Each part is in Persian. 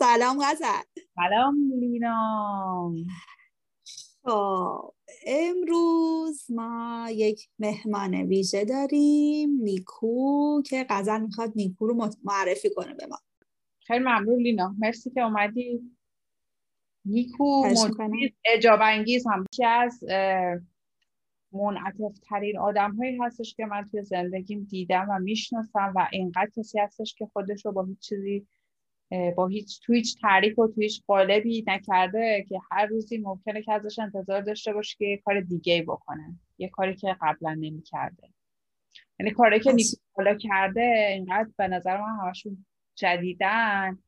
سلام غزل. سلام لینا. خب امروز ما یک مهمان ویژه داریم نیکو که غزل می‌خواد نیکو رو معرفی کنه به ما. خیلی ممنون لینا. مرسی که اومدی. نیکو اجاب انگیز هم. که از منعطف ترین آدم هایی هستش که من توی زندگیم دیدم و می‌شناسم و اینقدر کسی هستش که خودش رو با هیچ چیزی با هیچ تو هیچ تعریف و تو هیچ قالبی نکرده که هر روزی ممکنه که ازش انتظار داشته باشه که یه کار دیگه بکنه. یه کاری که قبلا نمی‌کرده. یعنی کاری که نیکو کرده اینقدر به نظر من همشون جدیدن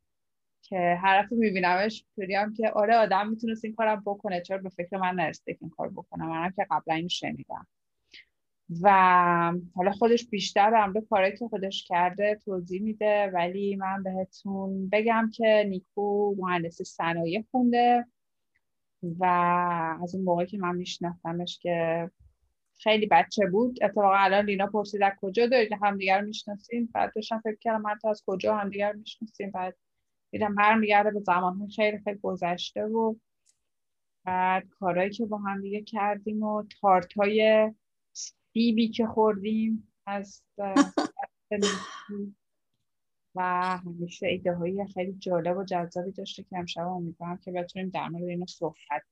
که هر دفعه میبینمش هم که آره آدم می‌تونست این کارم بکنه. چرا به فکر من نرسیده که این کار بکنم منم که قبلا اینو شنیدم. و حالا خودش بیشتر به امر کارهایی که خودش کرده توضیح میده ولی من بهتون بگم که نیکو مهندسی صنایع خونده و از اون موقعی که من میشناختمش که خیلی بچه بود اتفاقا الان لینا پرسید از کجا دارید؟ همدیگر رو می‌شناسیم بعد داشتم فکر کردم من از کجا همدیگر می‌شناسیم بعد دیدم برمیگرده به زمان خیلی خیلی گذشته و بعد کارهایی که با هم دیگه کردیم و تارت های سیبی که خوردیم از و همیشه ایده های خیلی جالب و جذابی داشته که امشب امیدوارم که بتونیم در مورد اینو صحبت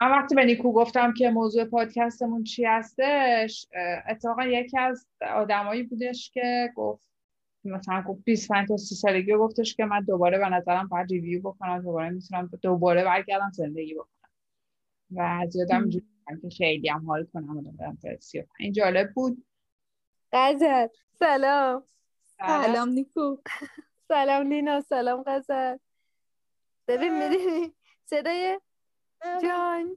من وقتی به نیکو گفتم که موضوع پادکستمون چی هستش اتفاقا یکی از آدمایی بودش که گفت مثلا گفت 25 تا 30 سالگی گفتش که من دوباره به نظرم باید ریویو بکنم دوباره می‌تونم دوباره برگردم زندگی بکنم. و از یادم اینجوری که خیلی هم حال کنم و برم این جالب بود. غزل سلام. سلام. نیکو. سلام لینا. سلام غزل ببین می‌دونی صدای جان؟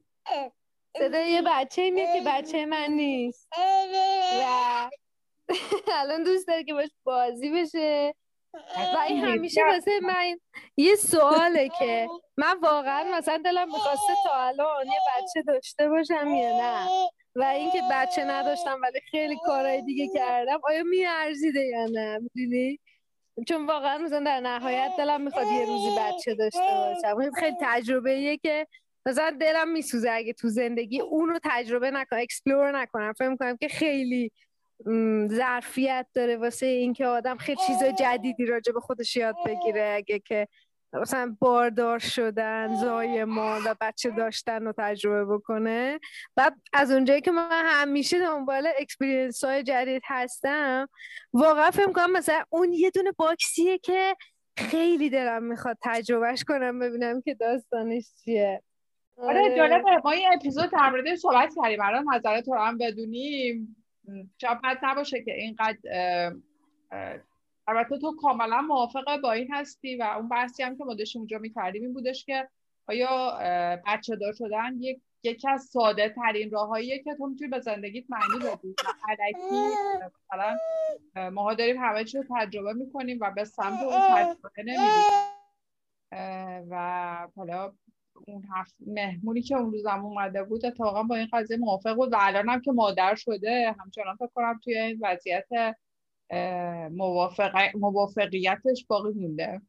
صدای یه بچه میاد که بچه من نیست. و الان دوست داره که باش بازی بشه. و این همیشه واسه من یه سواله که من واقعا مثلا دلم می‌خواسته تا الان یه بچه داشته باشم یا نه. و اینکه بچه نداشتم ولی خیلی کارهای دیگه کردم. آیا میارزیده یا نه؟ می‌دونی؟ چون واقعا مثلا در نهایت دلم می‌خواد یه روزی بچه داشته باشم. خیلی تجربه ایه که مثلا دلم میسوزه اگه تو زندگی اون رو تجربه نکنم explore نکنم. فکر می‌کنم که خیلی ظرفیت داره واسه اینکه آدم خیلی چیز جدیدی راجع به خودش یاد بگیره. اگه که مثلا باردار شدن زایمان و بچه داشتن رو تجربه بکنه. و از اونجایی که من همیشه دنبال experience های جدید هستم واقعا فکر کنم مثلا اون یه دونه باکسیه که خیلی دلم می‌خواد تجربهش کنم ببینم که داستانش چیه. آره. جالبه. ما یه اپیزود در صحبت کردیم. الان نظرت رو هم بدونیم. شاید نباشه که اینقدر البته تو کاملا موافقه با این هستی و اون بحثی هم که ما اونجا می‌کردیم این بودش که آیا بچه دار شدن یک یکی از ساده ترین راههاییه که تو می‌تونی به زندگیت معنی بدی. علکی مثلا ماها داریم همه چی رو تجربه می‌کنیم و به سمت اون تجربه نمیریم. و حالا اون هفت مهمونی که اون روزم اومده بود اتفاقا با این قضیه موافق بود و الان هم که مادر شده همچنان فکر کنم توی این وضعیت موافق... موافقیتش باقی مونده.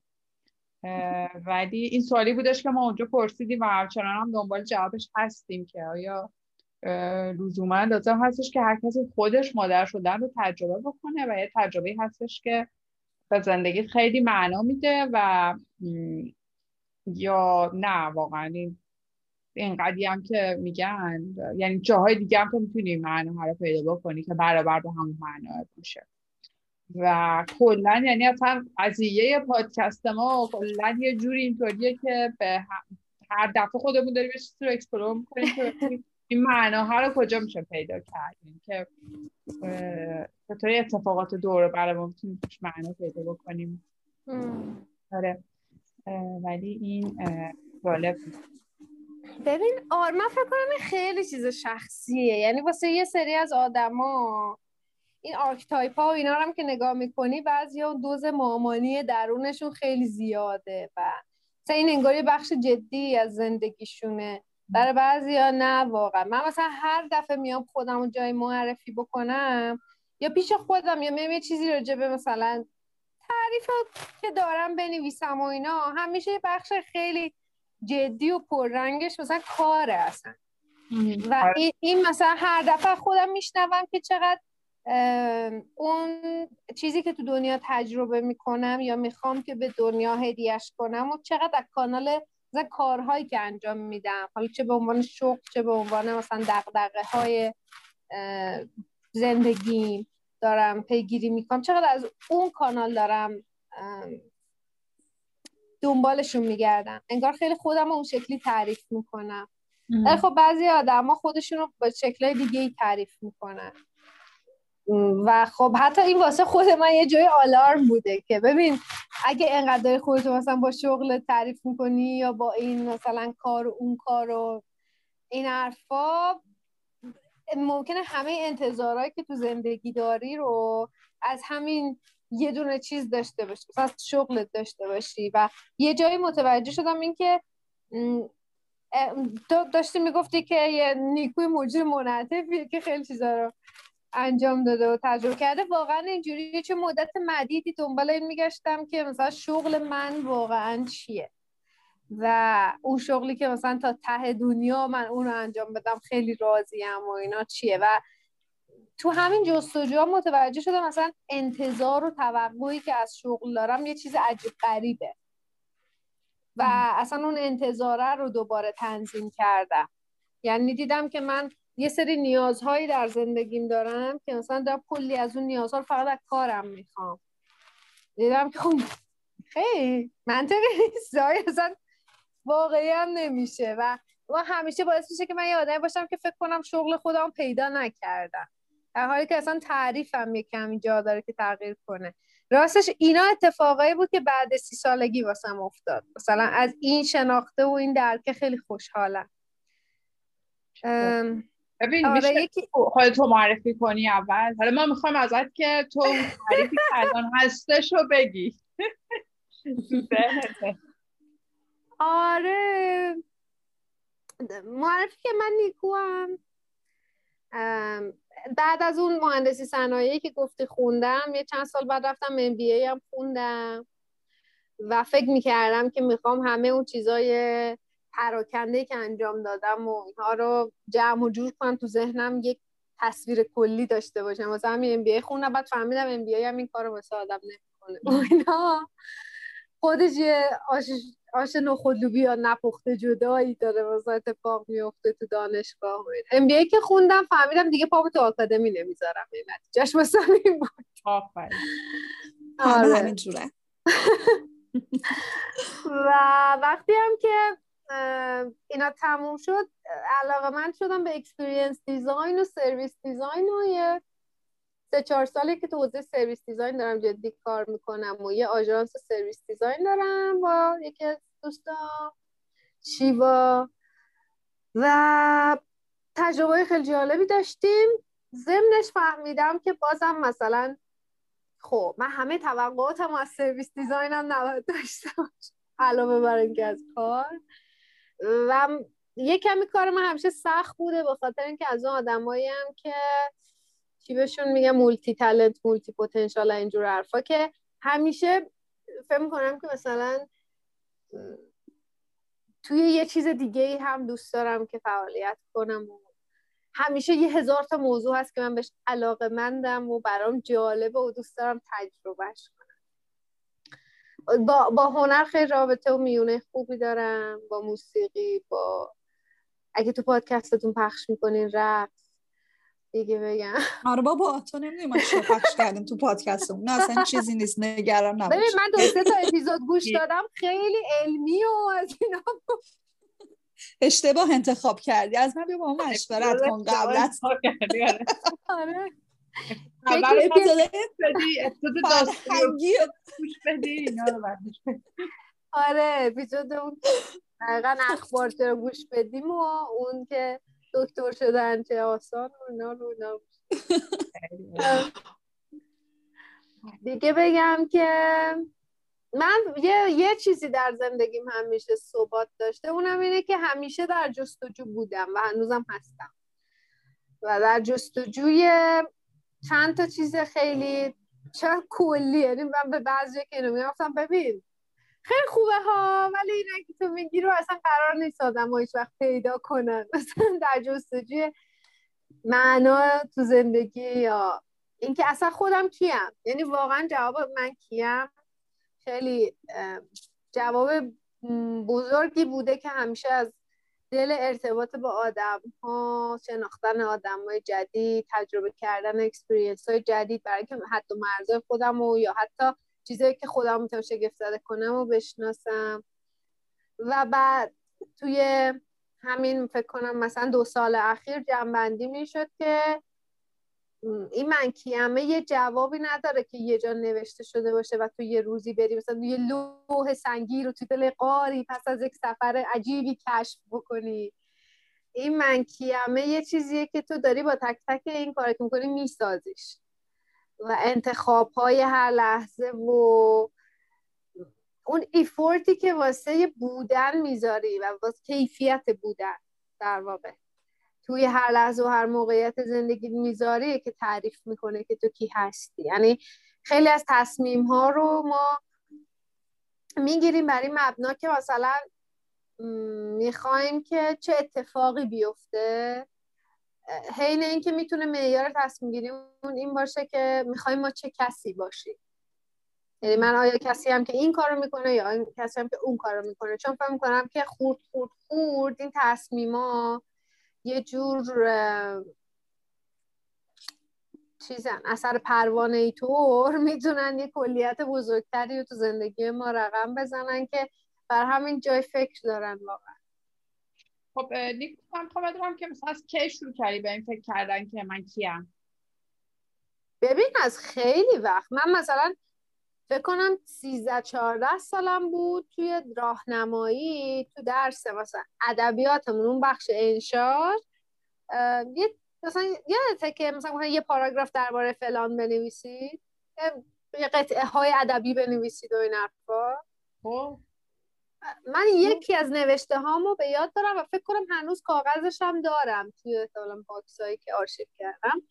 ولی این سوالی بودش که ما اونجا پرسیدیم و همچنان هم دنبال جوابش هستیم که آیا لزوما لازم هستش که هر کسی خودش مادر شدن رو تجربه بکنه و یه تجربه هستش که به زندگی خیلی معنا میده و یا نه واقعا این اینقدی هم که میگن. یعنی جاهای دیگه هم تو می‌تونی معنا رو پیدا بکنی که برابر با همون معنا باشه. و کلا یعنی اصلا قضیه پادکست ما کلا یه جوری اینطوریه که به هر دفعه خودمون داریم یه چیزی رو explore می‌کنیم که این معناها رو کجا میشه پیدا کردیم. که چطوری اتفاقات دور برای می‌تونیم توش معنا پیدا بکنیم. آره. ولی این جالب ببین آره من فکر کنم خیلی چیز شخصیه. یعنی واسه یه سری از آدما این archetype ها و اینا هم که نگاه می‌کنی بعضی اون دوز مامانی درونشون خیلی زیاده و مثلا این انگار بخش جدی از زندگیشونه. برای بعضی ها نه واقعا. من مثلا هر دفعه میام خودم رو جای معرفی بکنم یا پیش خودم یا میام یه چیزی راجع به مثلا تعریف که دارم بنویسم و اینا همیشه بخش خیلی جدی و پررنگش مثلا کاره اصلا. و. این مثلا هر دفعه خودم میشنوم که چقدر اون چیزی که تو دنیا تجربه می‌کنم یا می‌خوام که به دنیا هدیهش کنم و چقدر از کانال مثلا کارهایی که انجام میدم. حالا چه به عنوان شغل چه به عنوان مثلا دقدقه های زندگی دارم پیگیری می‌کنم. چقدر از اون کانال دارم دنبالشون میگردم. انگار خیلی خودم اون شکلی تعریف می‌کنم. خب بعضی آدم ها خودشون رو با شکلهای دیگه ای تعریف می‌کنن. و خب حتی این واسه خود من یه جای آلارم بوده که ببین اگه انقدر خودتو مثلا با شغل تعریف می‌کنی یا با این مثلا کار و اون کار و این حرفا ممکنه همه انتظارهایی که تو زندگی داری رو از همین یه دونه چیز داشته باشی از شغلت داشته باشی و یه جایی متوجه شدم این که تو داشتی می‌گفتی که یه نیکوی موجود منعطفیه که خیلی چیزا رو انجام داده و تجربه کرده. واقعا اینجوری چه مدت مدیدی دنبال این میگشتم که مثلا شغل من واقعا چیه؟ و اون شغلی که مثلا تا ته دنیا من اون رو انجام بدم خیلی راضیم و اینا چیه. و تو همین جستجوها متوجه شدم مثلا انتظار و توقعی که از شغل دارم یه چیز عجیب غریبه. و اصلا اون انتظاره رو دوباره تنظیم کردم. یعنی دیدم که من یه سری نیازهایی در زندگیم دارم که مثلا دارم کلی از اون نیازها رو فقط از کارم می‌خوام. دیدم که خب خیلی منطقی نیست. اصلا واقعی هم نمیشه و و همیشه باعث میشه که من یه آدمی باشم که فکر کنم شغل خودم پیدا نکردم. در حالی که اصلا تعریفم یه کمی جا داره که تغییر کنه. راستش اینا اتفاقایی بود که بعد سی سالگی واسم افتاد. مثلا از این شناخته و این درک خیلی خوشحالم. ببین آره میشه یکی... خودتو معرفی کنی اول؟ حالا ما می‌خوایم ازت که تو تعریفی که الان هستش رو بگی. آره. معرفی که من نیکو هم بعد از اون مهندسی صنایعی که گفتی خوندم یه چند سال بعد رفتم ام بی هم خوندم و فکر می‌کردم که می‌خوام همه اون چیزای پراکنده که انجام دادم و اینها رو جمع و جور کنم تو ذهنم یک تصویر کلی داشته باشم. واسه همین ام بی ای خوندم بعد فهمیدم ام بی هم این کارو واسه آدم نمی‌کنه. خودش یه آش, آش نخود یا نپخته جدایی داره واسه اتفاق میفته تو دانشگاه ام بی ای که خوندم فهمیدم دیگه پا تو آکادمی نمی‌ذارم این نتیجهش واسه این بود. آفرین. آره. و وقتی هم که اینا تموم شد علاقه من شدم به experience design و service design و یه سه چهار سالی که تو حوزه service design دارم جدی کار می‌کنم و یه آژانس service design دارم با یکی از دوستان شیوا. و تجربه خیلی جالبی داشتیم. ضمنش فهمیدم که بازم مثلا خب من همه توقعاتم از service design م نباید داشتم علاوه بر اینکه از کار. و یه کمی کار من همیشه سخت بوده به خاطر اینکه از اون آدمایی هم که چی بهشون میگه multi-talent multi-potential اینجور حرفا که همیشه فکر می‌کنم که مثلا توی یه چیز دیگه ای هم دوست دارم که فعالیت کنم و همیشه یه هزار تا موضوع هست که من بهش علاقه مندم و برام جالبه و دوست دارم تجربهش کنم. با, با هنر خیلی رابطه و میونه خوبی دارم با موسیقی با اگه تو پادکستتون پخش می‌کنین رقص دیگه بگم. آره بابا تو نمی‌دونی ما چی پخش کردیم تو پادکستمون. نه اصلا چیزی نیست نگران نباش. ببین من دو سه تا اپیزود گوش دادم خیلی علمی و از اینا اشتباه انتخاب کردی. از من بیا با هم مشورت کن قبلت. آره. اول اپیزود بدی اپیزود داستانی گوش بدی اینا رو آره اپیزود اون دقیقا اخبار چرا گوش بدیم و اون که دکتر شدن چه آسان و اینا رو دیگه بگم که من یه, یه چیزی در زندگیم همیشه ثبات داشته اونم اینه که همیشه در جستجو بودم و هنوزم هستم. و در جستجوی چند تا چیز خیلی چرا کلی یعنی من به بعضی که اینو ببین خیلی خوبه ها ولی اینا که تو میگی رو اصلا قرار نیست آدم هیچ وقت پیدا کنن. مثلا در جستجوی معنا تو زندگی یا اینکه اصلا خودم کیم. یعنی واقعا جواب من کیم خیلی جواب بزرگی بوده که همیشه از دل ارتباط با آدم ها شناختن آدم های جدید تجربه کردن اکسپریانس های جدید برای که حتی مرزای خودم و یا حتی چیزایی که خودم می‌تونم شگفت زده کنم و بشناسم. و بعد توی همین فکر کنم مثلا دو سال اخیر جنبندی می‌شد که این من کیمه یه جوابی نداره که یه جا نوشته شده باشه و تو یه روزی بری مثلا یه لوح سنگی رو تو دل قاری پس از یک سفر عجیبی کشف بکنی. این من کیمه یه چیزیه که تو داری با تک تک این کار که می‌کنی میسازیش. و انتخاب های هر لحظه و اون ایفورتی که واسه بودن می‌ذاری و واسه کیفیت بودن در واقع. توی هر لحظه و هر موقعیت زندگی می‌ذاری که تعریف می‌کنه که تو کی هستی. یعنی خیلی از تصمیم ها رو ما می‌گیریم برای مبنا که مثلا می‌خوایم که چه اتفاقی بیفته. حین اینکه می‌تونه معیار تصمیم گیریمون این باشه که می‌خوایم ما چه کسی باشیم. یعنی من آیا کسی هم که این کارو می‌کنه یا این کسی هم که اون کارو می‌کنه. چون فهم می‌کنم که خورد خورد خورد این تصمیما یه جور چیزن اثر پروانه ای طور می‌تونن یه کلیت بزرگتری رو تو زندگی ما رقم بزنن که بر همین جای فکر دارن واقعا. خب نیک من خواهم بدونم که مثلا از کی شروع کردی؟ به این فکر کردن که من کیم. ببین از خیلی وقت. من مثلا فکر کنم 13 14 سالم بود توی راهنمایی تو درس مثلا ادبیاتمون اون بخش انشار یه مثلا یادته که مثلا یه پاراگراف درباره فلان بنویسید؟ یه قطعه های ادبی بنویسید و این حرفا. خب. من یکی از نوشته هامو به یاد دارم و فکر کنم هنوز کاغذش هم دارم توی احتمالا باکسایی که آرشیو کردم.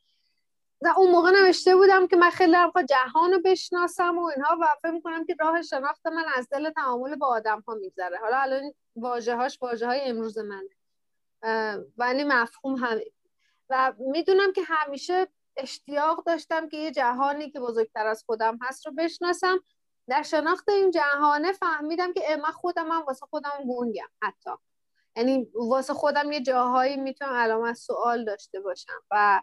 و اون موقع نوشته بودم که من خیلی دارم جهان رو بشناسم و اینها و فکر می‌کنم که راه شناخت من از دل تعامل با آدم ها میگذره. حالا الان واژه هاش واژه های امروز منه. ولی مفهوم همین. و می‌دونم که همیشه اشتیاق داشتم که یه جهانی که بزرگتر از خودم هست رو بشناسم. در شناخت این جهانه فهمیدم که من خودم هم واسه خودم گونگم حتی. یعنی واسه خودم یه جاهایی می‌تونم علامت سوال داشته باشم و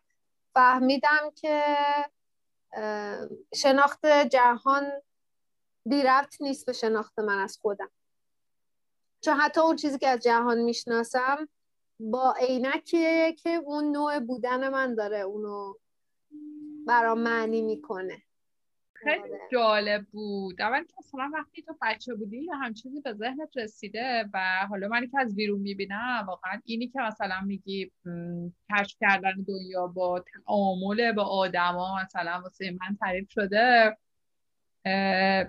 فهمیدم که شناخت جهان بی ربط نیست به شناخت من از خودم. چون حتی اون چیزی که از جهان می‌شناسم با عینکیه که اون نوع بودن من داره اونو برام معنی می‌کنه. خیلی آره. جالب بود اول که مثلا وقتی تو بچه بودی یا هم چیزی به ذهنت رسیده و حالا منی که از بیرون می‌بینم واقعا اینی که مثلا میگی کشف کردن دنیا با تعامل با آدما مثلا واسه من تعریف شده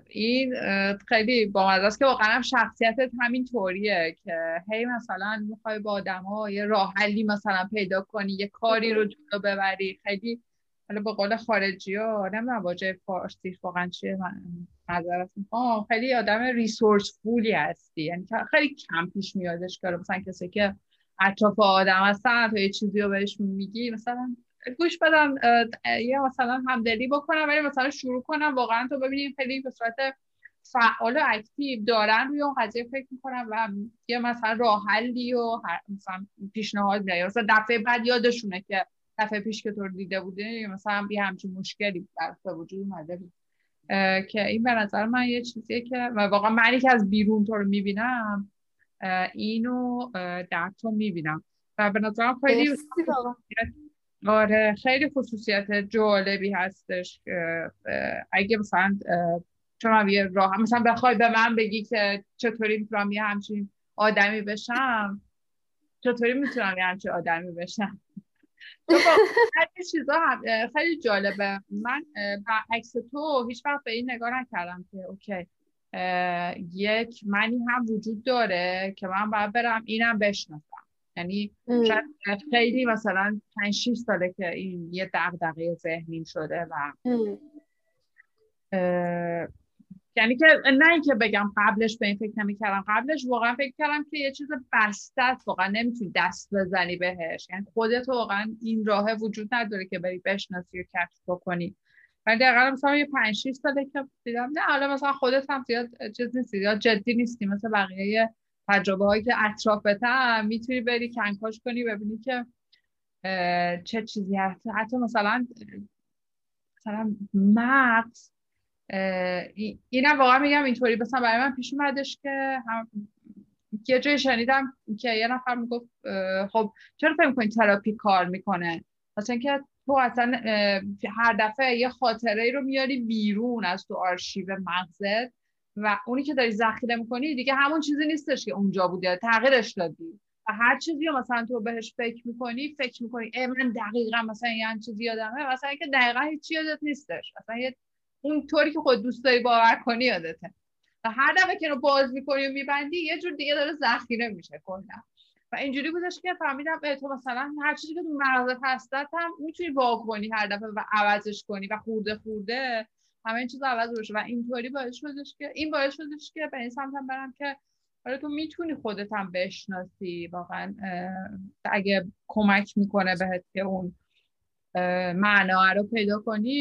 این خیلی با است که واقعا هم شخصیتت همین طوریه که هی مثلا می‌خوای با آدما یه راه حلی مثلا پیدا کنی یه کاری رو جلو ببری خیلی حالا به قول خارجی ها نمی‌دونم واژه فارسی واقعا چیه؟ من خیلی آدم ریسورسفولی هستی. یعنی خیلی کم پیش میادش که مثلا کسی که اطراف آدم هستن تو یه چیزی رو بهش میگی مثلا گوش بدم یه مثلا همدلی بکنم ولی مثلا شروع کنم واقعا تو ببینیم خیلی به صورت فعال و اکتیو دارن روی اون قضیه فکر می‌کنم و یه مثلا راه حلی و مثلا پیشنهاد میده مثلا دفعه بعد یادشونه که دفعه پیش که تو دیده بوده مثلا یه همچین مشکلی در وجود اومده بود. که این به نظر من یه چیزیه که و واقعا منی که از بیرون تو رو می‌بینم اینو در تو می‌بینم. و به نظرم خیلی آره خیلی خصوصیت جالبی هستش اگه مثلا چون یه راه مثلا بخوای به من بگی که چطوری می‌تونم یه همچین آدمی بشم چطوری می‌تونم یه همچین آدمی بشم؟ خیلی چیزا خیلی جالبه. من عکس تو هیچ وقت به این نگاه نکردم که اوکی یک منی هم وجود داره که من باید برم اینم بشناسم. یعنی خیلی مثلا 5 6 ساله که این یه دغدغه ذهنی شده و یعنی که نه اینکه بگم قبلش به این فکر نمی‌کردم. قبلش واقعا فکر کردم که یه چیز بسته واقعا نمی‌تونی دست بزنی بهش. یعنی خودت واقعا این راه وجود نداره که بری بشناسی و کشف بکنی. ولی دقیقا مثلا یه پنج 6 ساله که دیدم. نه حالا مثلا خودت هم زیاد چیز نیستی. زیاد جدی نیستی. مثل بقیه تجربه هایی که اطرافت هم می‌تونی بری کنکاش کنی ببینی که چه چیزی هست. حتی مثلا مثلا مغز اینم واقعا میگم اینطوری. مثلا برای من پیش اومدش که هم یه جای شنیدم که یه نفر می‌گفت خب چرا فکر می‌کنی تراپی کار می‌کنه؟ مثلا که تو اصلا هر دفعه یه خاطره ای رو میاری بیرون از تو آرشیو مغزت و اونی که داری ذخیره می‌کنی دیگه همون چیزی نیستش که اونجا بوده. تغییرش دادی. و هر چیزی رو مثلا تو بهش فکر می‌کنی فکر می‌کنی ای من دقیقا مثلا یه چیزی یادمه. مثلا که دقیقا هیچی یادت نیستش. مثلا یه اون طوری که خود دوست داری باور کنی یادته. و هر دفعه که رو باز می‌کنی و میبندی یه جور دیگه داره ذخیره میشه کلا. و اینجوری بودش که فهمیدم تو مثلا هر چیزی که تو مغزت هستت هم می‌تونی وا کنی هر دفعه و عوضش کنی و خورده خورده همه این چیز عوض بشه. و اینطوری باعث شدش که این باعث شدش که به این سمت هم برم که آره تو می‌تونی خودت هم بشناسی واقعا اگه کمک می‌کنه بهت که اون معنا رو پیدا کنی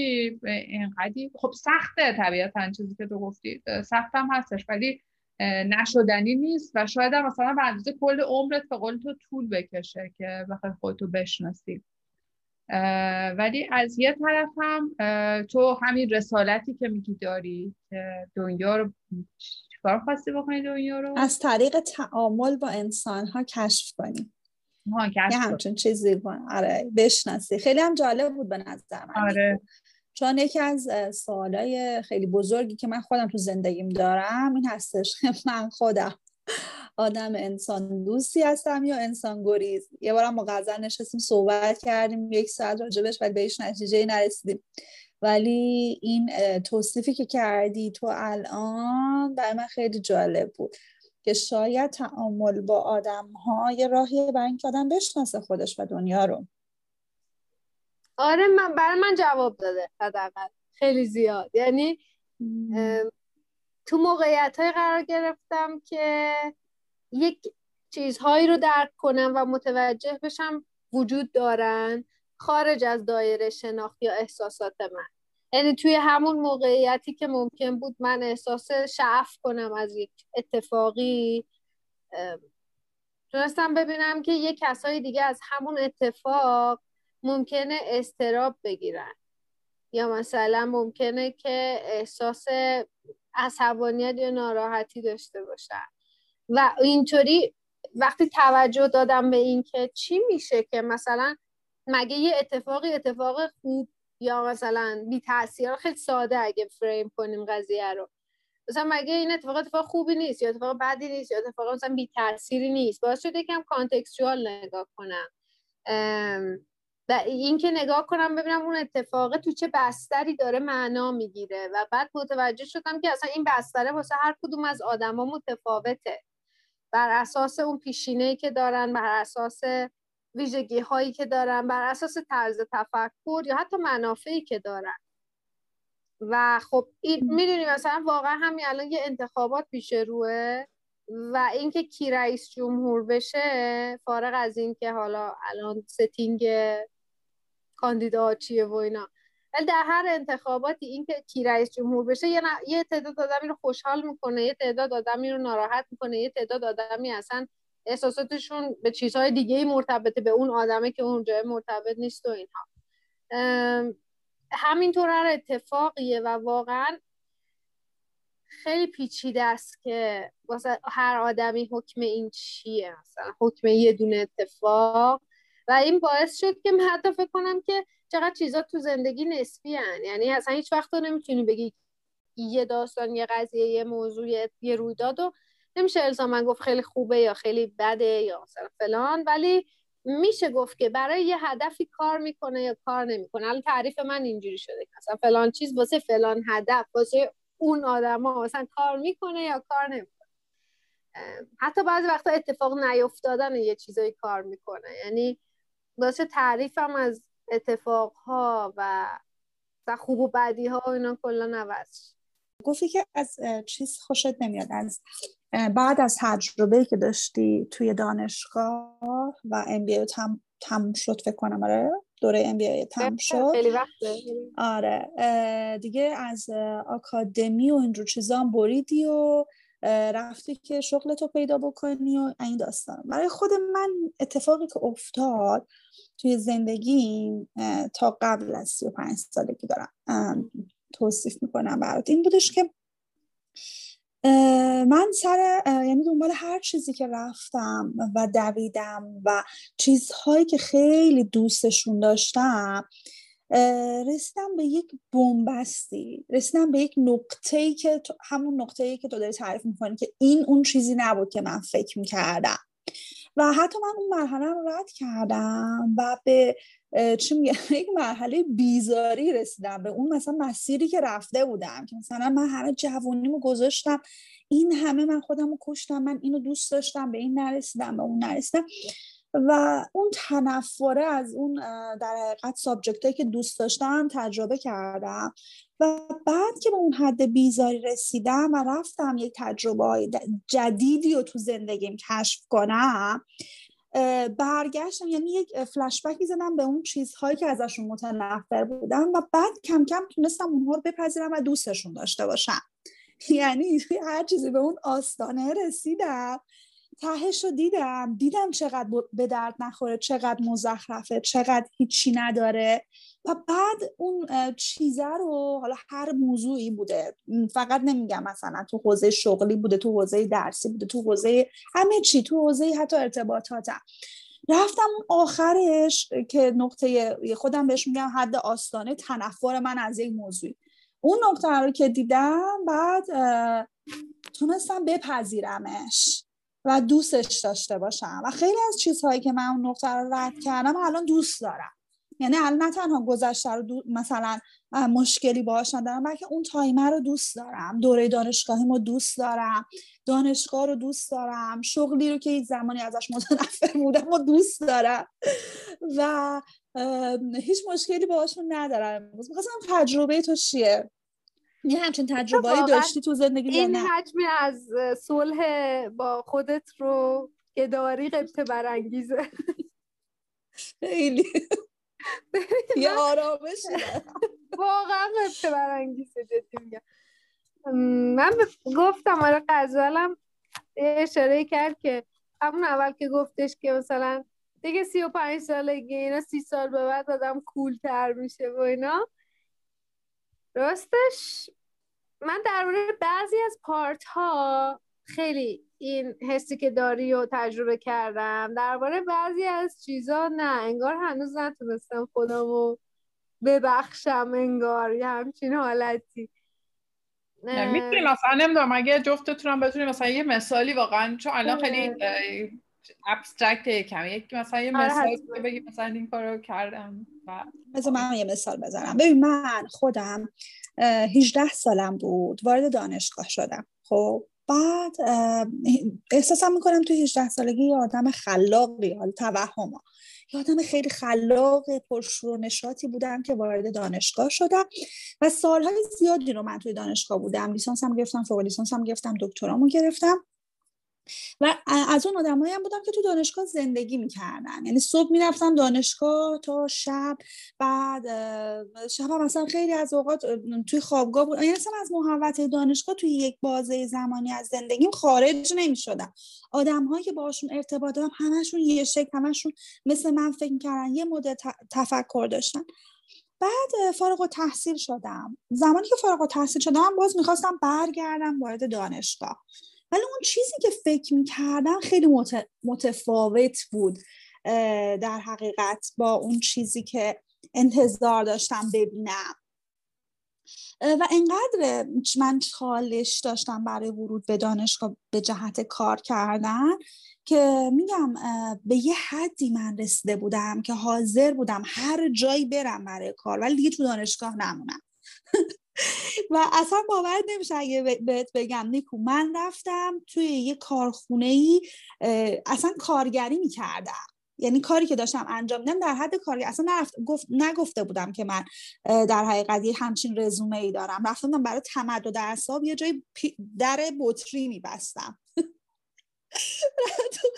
اینقدی خب سخته طبیعتا چیزی که تو گفتی سختم هستش ولی نشدنی نیست و شاید هم مثلا به اندازه کل عمرت به قول تو طول بکشه که بخوای خودتو بشناسی. ولی از یه طرف هم تو همین رسالتی که میگی داری که دنیا رو چیکار خواستی بکنی دنیا رو؟ از طریق تعامل با انسان ها کشف کنی. یه همچون چیزی آره بشناسی. خیلی هم جالب بود به نظر من. آره. چون یکی از سوالای خیلی بزرگی که من خودم تو زندگیم دارم این هستش من خودم آدم انسان دوستی هستم یا انسان گریز. یه بارم با غزل نشستیم صحبت کردیم یک ساعت راجبش ولی به هیچ نتیجه نرسیدیم. ولی این توصیفی که کردی تو الان برای من خیلی جالب بود. که شاید تعامل با آدم ها یه راهی برای اینکه آدم بشناسه خودش و دنیا رو. آره من برای من جواب داده حداقل. خیلی زیاد. یعنی تو موقعیت های قرار گرفتم که یک چیزهایی رو درک کنم و متوجه بشم وجود دارن خارج از دایره شناخت یا احساسات من. یعنی توی همون موقعیتی که ممکن بود من احساس شعف کنم از یک اتفاقی تونستم ببینم که یه کسای دیگه از همون اتفاق ممکنه استراب بگیرن. یا مثلا ممکنه که احساس عصبانیت یا ناراحتی داشته باشن. و اینطوری وقتی توجه دادم به این که چی میشه که مثلا مگه یه اتفاقی اتفاق خوب یا مثلا بی تاثیر خیلی ساده اگه فریم کنیم قضیه رو. مثلا مگه این اتفاق اتفاق خوبی نیست یا اتفاق بدی نیست یا اتفاق مثلا بی تأثیری نیست؟ باعث شده یکم کانتکستوال نگاه کنم. و اینکه نگاه کنم ببینم اون اتفاقه تو چه بستری داره معنا می‌گیره. و بعد متوجه شدم که اصلا این بستره واسه هر کدوم از آدما متفاوته. بر اساس اون پیشینه که دارن بر اساس ویژگی هایی که دارن بر اساس طرز تفکر یا حتی منافعی که دارن. و خب این می‌دونی مثلا واقعا همین الان یه انتخابات پیش روه و اینکه کی رئیس جمهور بشه فارغ از اینکه حالا الان setting کاندیدا چیه و اینا. ولی در هر انتخاباتی اینکه کی رئیس جمهور بشه یه, یه تعداد آدمی رو خوشحال می‌کنه یه تعداد آدمی رو ناراحت می‌کنه یه تعداد آدمی اصلا احساساتشون به چیزهای دیگه مرتبطه به اون آدمه که اونجا مرتبط نیست و اینها همینطور هر اتفاقیه و واقعا خیلی پیچیده است که واسه هر آدمی حکم این چیه مثلا حکم یه دونه اتفاق و این باعث شد که من حتی فکر کنم که چقدر چیزا تو زندگی نسبی هن. یعنی اصلا هیچ وقت نمی‌تونی بگی یه داستان یه قضیه یه موضوع یه رویداد و نمیشه الزاما گفت خیلی خوبه یا خیلی بده یا مثلا فلان ولی میشه گفت که برای یه هدفی کار می‌کنه یا کار نمی‌کنه. الان تعریف من اینجوری شده که مثلا فلان چیز واسه فلان هدف واسه اون آدما مثلا کار می‌کنه یا کار نمی‌کنه. حتی بعضی وقتا اتفاق نیفتادن یه چیزایی کار می‌کنه. یعنی واسه تعریفم از اتفاقها و مثلا خوب و بدی ها و اینا کلا عوض گفتی که از چیز خوشت نمیاد از بعد از تجربه که داشتی توی دانشگاه و ام بی تم تم شد فکر کنم آره؟ دوره ام بی تم شد؟ خیلی وقته. آره. دیگه از آکادمی و اینجور چیزا هم بریدی و رفتی که شغلتو پیدا بکنی و این داستان. برای خود من اتفاقی که افتاد توی زندگی تا قبل از 35 سالگی دارم. توصیف می‌کنم برات. این بودش که من سر یعنی دنبال هر چیزی که رفتم و دویدم و چیزهایی که خیلی دوستشون داشتم رسیدم به یک بومبستی رسیدم به یک نقطه ای که همون نقطه ای که تو داری تعریف می‌کنی که این اون چیزی نبود که من فکر می‌کردم. و حتی من اون مرحله رو رد کردم و به چی میگه یک مرحله بیزاری رسیدم به اون مثلا مسیری که رفته بودم که مثلا من همه جوونیمو گذاشتم این همه من خودم رو کشتم من اینو دوست داشتم به این نرسیدم به اون نرسیدم. و اون تنفره از اون در حقیقت سابجکته که دوست داشتم تجربه کردم. و بعد که به اون حد بیزاری رسیدم و رفتم یک تجربه جدیدی رو تو زندگیم کشف کنم برگشتم. یعنی یک فلشبکی زدم به اون چیزهایی که ازشون متنفر بودم و بعد کم کم تونستم اونها رو بپذیرم و دوستشون داشته باشم. یعنی هر چیزی به اون آستانه رسیدم تهش رو دیدم. دیدم چقدر به درد نخوره چقدر مزخرفه چقدر هیچی نداره. و بعد اون چیزه رو حالا هر موضوعی بوده. فقط نمیگم مثلا تو حوزه شغلی بوده تو حوزه درسی بوده تو حوزه همه چی تو حوزه حتی ارتباطاتم رفتم اون آخرش که نقطه خودم بهش میگم حد آستانه تنفر من از یک موضوعی. اون نقطه رو که دیدم بعد تونستم بپذیرمش و دوستش داشته باشم. و خیلی از چیزهایی که من اون نقطه رو رد کردم الان دوست دارم. یعنی الان نه تنها گذشته رو مثلا مشکلی باهاش ندارم بلکه اون تایمر رو دوست دارم. دوره دانشگاهی رو دوست دارم. دانشگاه رو دوست دارم. شغلی رو که یک زمانی ازش متنفر بودم و دوست دارم. و هیچ مشکلی باهاشون ندارم می‌خواستم تجربه تو چیه؟ یه همچین تجربه داشتی تو زندگی این حجمی از صلح با خودت رو که داری قبطه برانگیزه. خیلی. یه آرامش واقعا قبطه برانگیزه جدی میگم. من گفتم آره قضالم اشاره کرد که همون اول که گفتش که مثلا دیگه سی و پنج سالگی اینا سی سال به بعد آدم کولتر میشه و اینا. راستش من درباره بعضی از پارت ها خیلی این حسی که داری و تجربه کردم. درباره بعضی از چیزا نه انگار هنوز نتونستم خودمو ببخشم انگار یه همچین حالتی. می‌تونی مثلا نمی‌دونم اگه جفتتونم بتونی مثلا یه مثالی واقعا چون الان خیلی ابسترکت یکم. یک مثلا یه آره، مثالی بگی مثلا این کارو کردم مثلا من یه مثال بزنم. ببین من خودم 18 سالم بود وارد دانشگاه شدم. خب بعد احساسم می‌کنم تو 18 سالگی یه آدم خلاقی حال توهم یه آدم خیلی خلاق پرشور و نشاطی بودم که وارد دانشگاه شدم و سالهای زیادی رو من توی دانشگاه بودم. لیسانس هم گرفتم فوق لیسانس هم گرفتم دکترامو گرفتم. و از اون آدمایی هم بودم که تو دانشگاه زندگی می‌کردن. یعنی صبح می‌رفتم دانشگاه تا شب بعد شب هم مثلا خیلی از اوقات توی خوابگاه بود. یعنی مثلا از محوطه دانشگاه توی یک بازه زمانی از زندگیم خارج نمی‌شدم. آدم هایی که باشون ارتباط دارم همشون یه شکل همشون مثل من فکر کردن یه مدت تفکر داشتن. بعد فارغ تحصیل شدم. زمانی که فارغ تحصیل شدم باز می‌خواستم برگردم وارد دانشگاه. ولی اون چیزی که فکر می‌کردم خیلی متفاوت بود در حقیقت با اون چیزی که انتظار داشتم ببینم. و انقدر من چالش داشتم برای ورود به دانشگاه به جهت کار کردن که میگم به یه حدی من رسیده بودم که حاضر بودم هر جایی برم برای کار ولی دیگه تو دانشگاه نمونم. و اصلا باور نمیشه اگه بهت بگم نیکو من رفتم توی یه کارخونه ای اصلا کارگری می‌کردم. یعنی کاری که داشتم انجام میدم در حد کاری اصلا نرفت گفت نگفته بودم که من در حقیقت یه همچین رزومه ای دارم. رفتم برای تمدد اعصاب یه جای در بطری میبستم. داشتم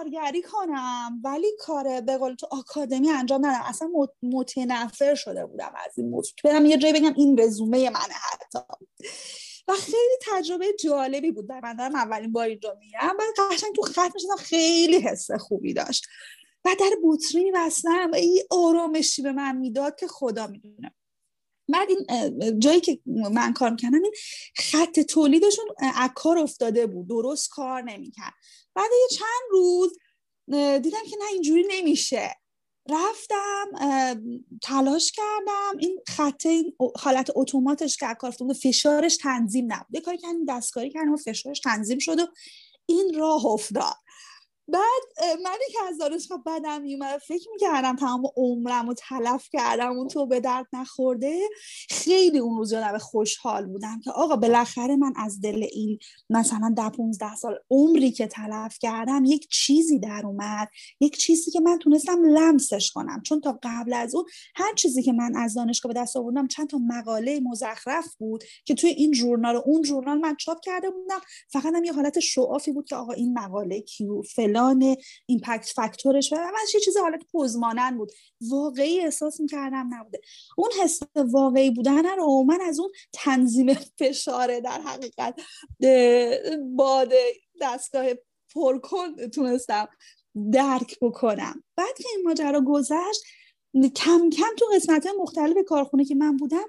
کارگری کنم ولی کار به قول تو آکادمی انجام ندم اصلا متنفر شده بودم از این موضوع. برم یه جایی بگم این رزومه منه حتی. و خیلی تجربه جالبی بود. در من دارم اولین بار اینجا میرم. و قشنگ تو خط می‌شدم خیلی حس خوبی داشت. و در بطری میبستم این آرامشی به من می‌داد که خدا می‌دونه. بعد این جایی که من کار می‌کردم این خط تولیدشون اکار افتاده بود. درست کار نمی‌کرد. بعد یه چند روز دیدم که نه اینجوری نمیشه. رفتم تلاش کردم این خط حالت اتوماتش که کار فشارش تنظیم نبود. کاری کردیم دستکاری کردیم و فشارش تنظیم شد و این راه افتاد. بعد من که از دانشگاه بدم میومد فکر می‌کردم تمام عمرم و تلف کردم اون تو به درد نخورده. خیلی اون روز یادم خوشحال بودم که آقا بالاخره من از دل این مثلا ده 15 سال عمری که تلف کردم یک چیزی در اومد. یک چیزی که من تونستم لمسش کنم. چون تا قبل از اون هر چیزی که من از دانشگاه به دست آوردم چند تا مقاله مزخرف بود که توی این ژورنال اون ژورنال من چاپ کرده بودم. فقط هم یه حالت شعافی بود که آقا این مقاله کیو؟ فلان فلان ایمپکت فاکتورش و همش یه چیز حالت پوزمانن بود. واقعی احساس می‌کردم نبوده. اون حس واقعی بودن رو من از اون تنظیم فشاره در حقیقت باد دستگاه پرکن تونستم درک بکنم. بعد که این ماجرا گذشت کم کم تو قسمت مختلف کارخونه که من بودم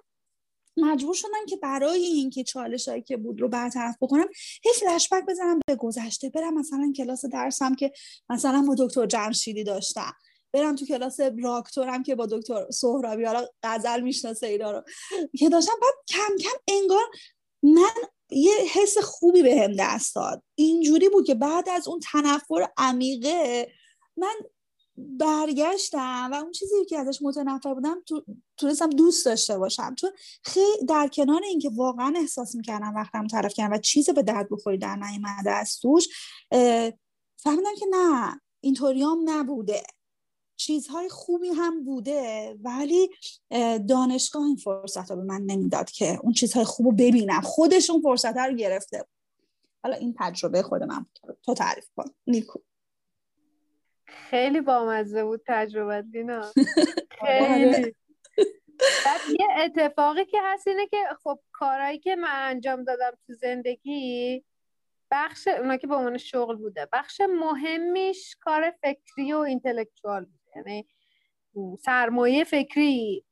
مجبور شدم که برای اینکه چالش هایی که بود رو برطرف بکنم هی فلشبک بزنم به گذشته. برم مثلا کلاس درسم که مثلا با دکتر جمشیدی داشتم. برم تو کلاس راکتورم که با دکتر سهرابی حالا غزل می‌شناسه اینا رو که داشتم. بعد کم کم انگار من یه حس خوبی به هم دست داد. اینجوری بود که بعد از اون تنفر عمیقه من برگشتم و اون چیزی که ازش متنفر بودم تونستم دوست داشته باشم. چون خیلی در کنار اینکه واقعا احساس می‌کردم وقتم طرف کردم و چیزی به درد بخوری در نیامده از توش فهمیدم که نه اینطوری هم نبوده. چیزهای خوبی هم بوده ولی دانشگاه این فرصت رو به من نمی‌داد که اون چیزهای خوب رو ببینم. خودش اون فرصت رو گرفته بود. حالا این تجربه خود من تو تعریف کن. نیکو. خیلی بامزه بود تجربه دینا خیلی. بعد یه اتفاقی که هست اینه که خب کارهایی که من انجام دادم تو زندگی بخش اونا که به عنوان شغل بوده بخش مهمیش کار فکری و اینتלקچوال بوده یعنی سرمایه فکری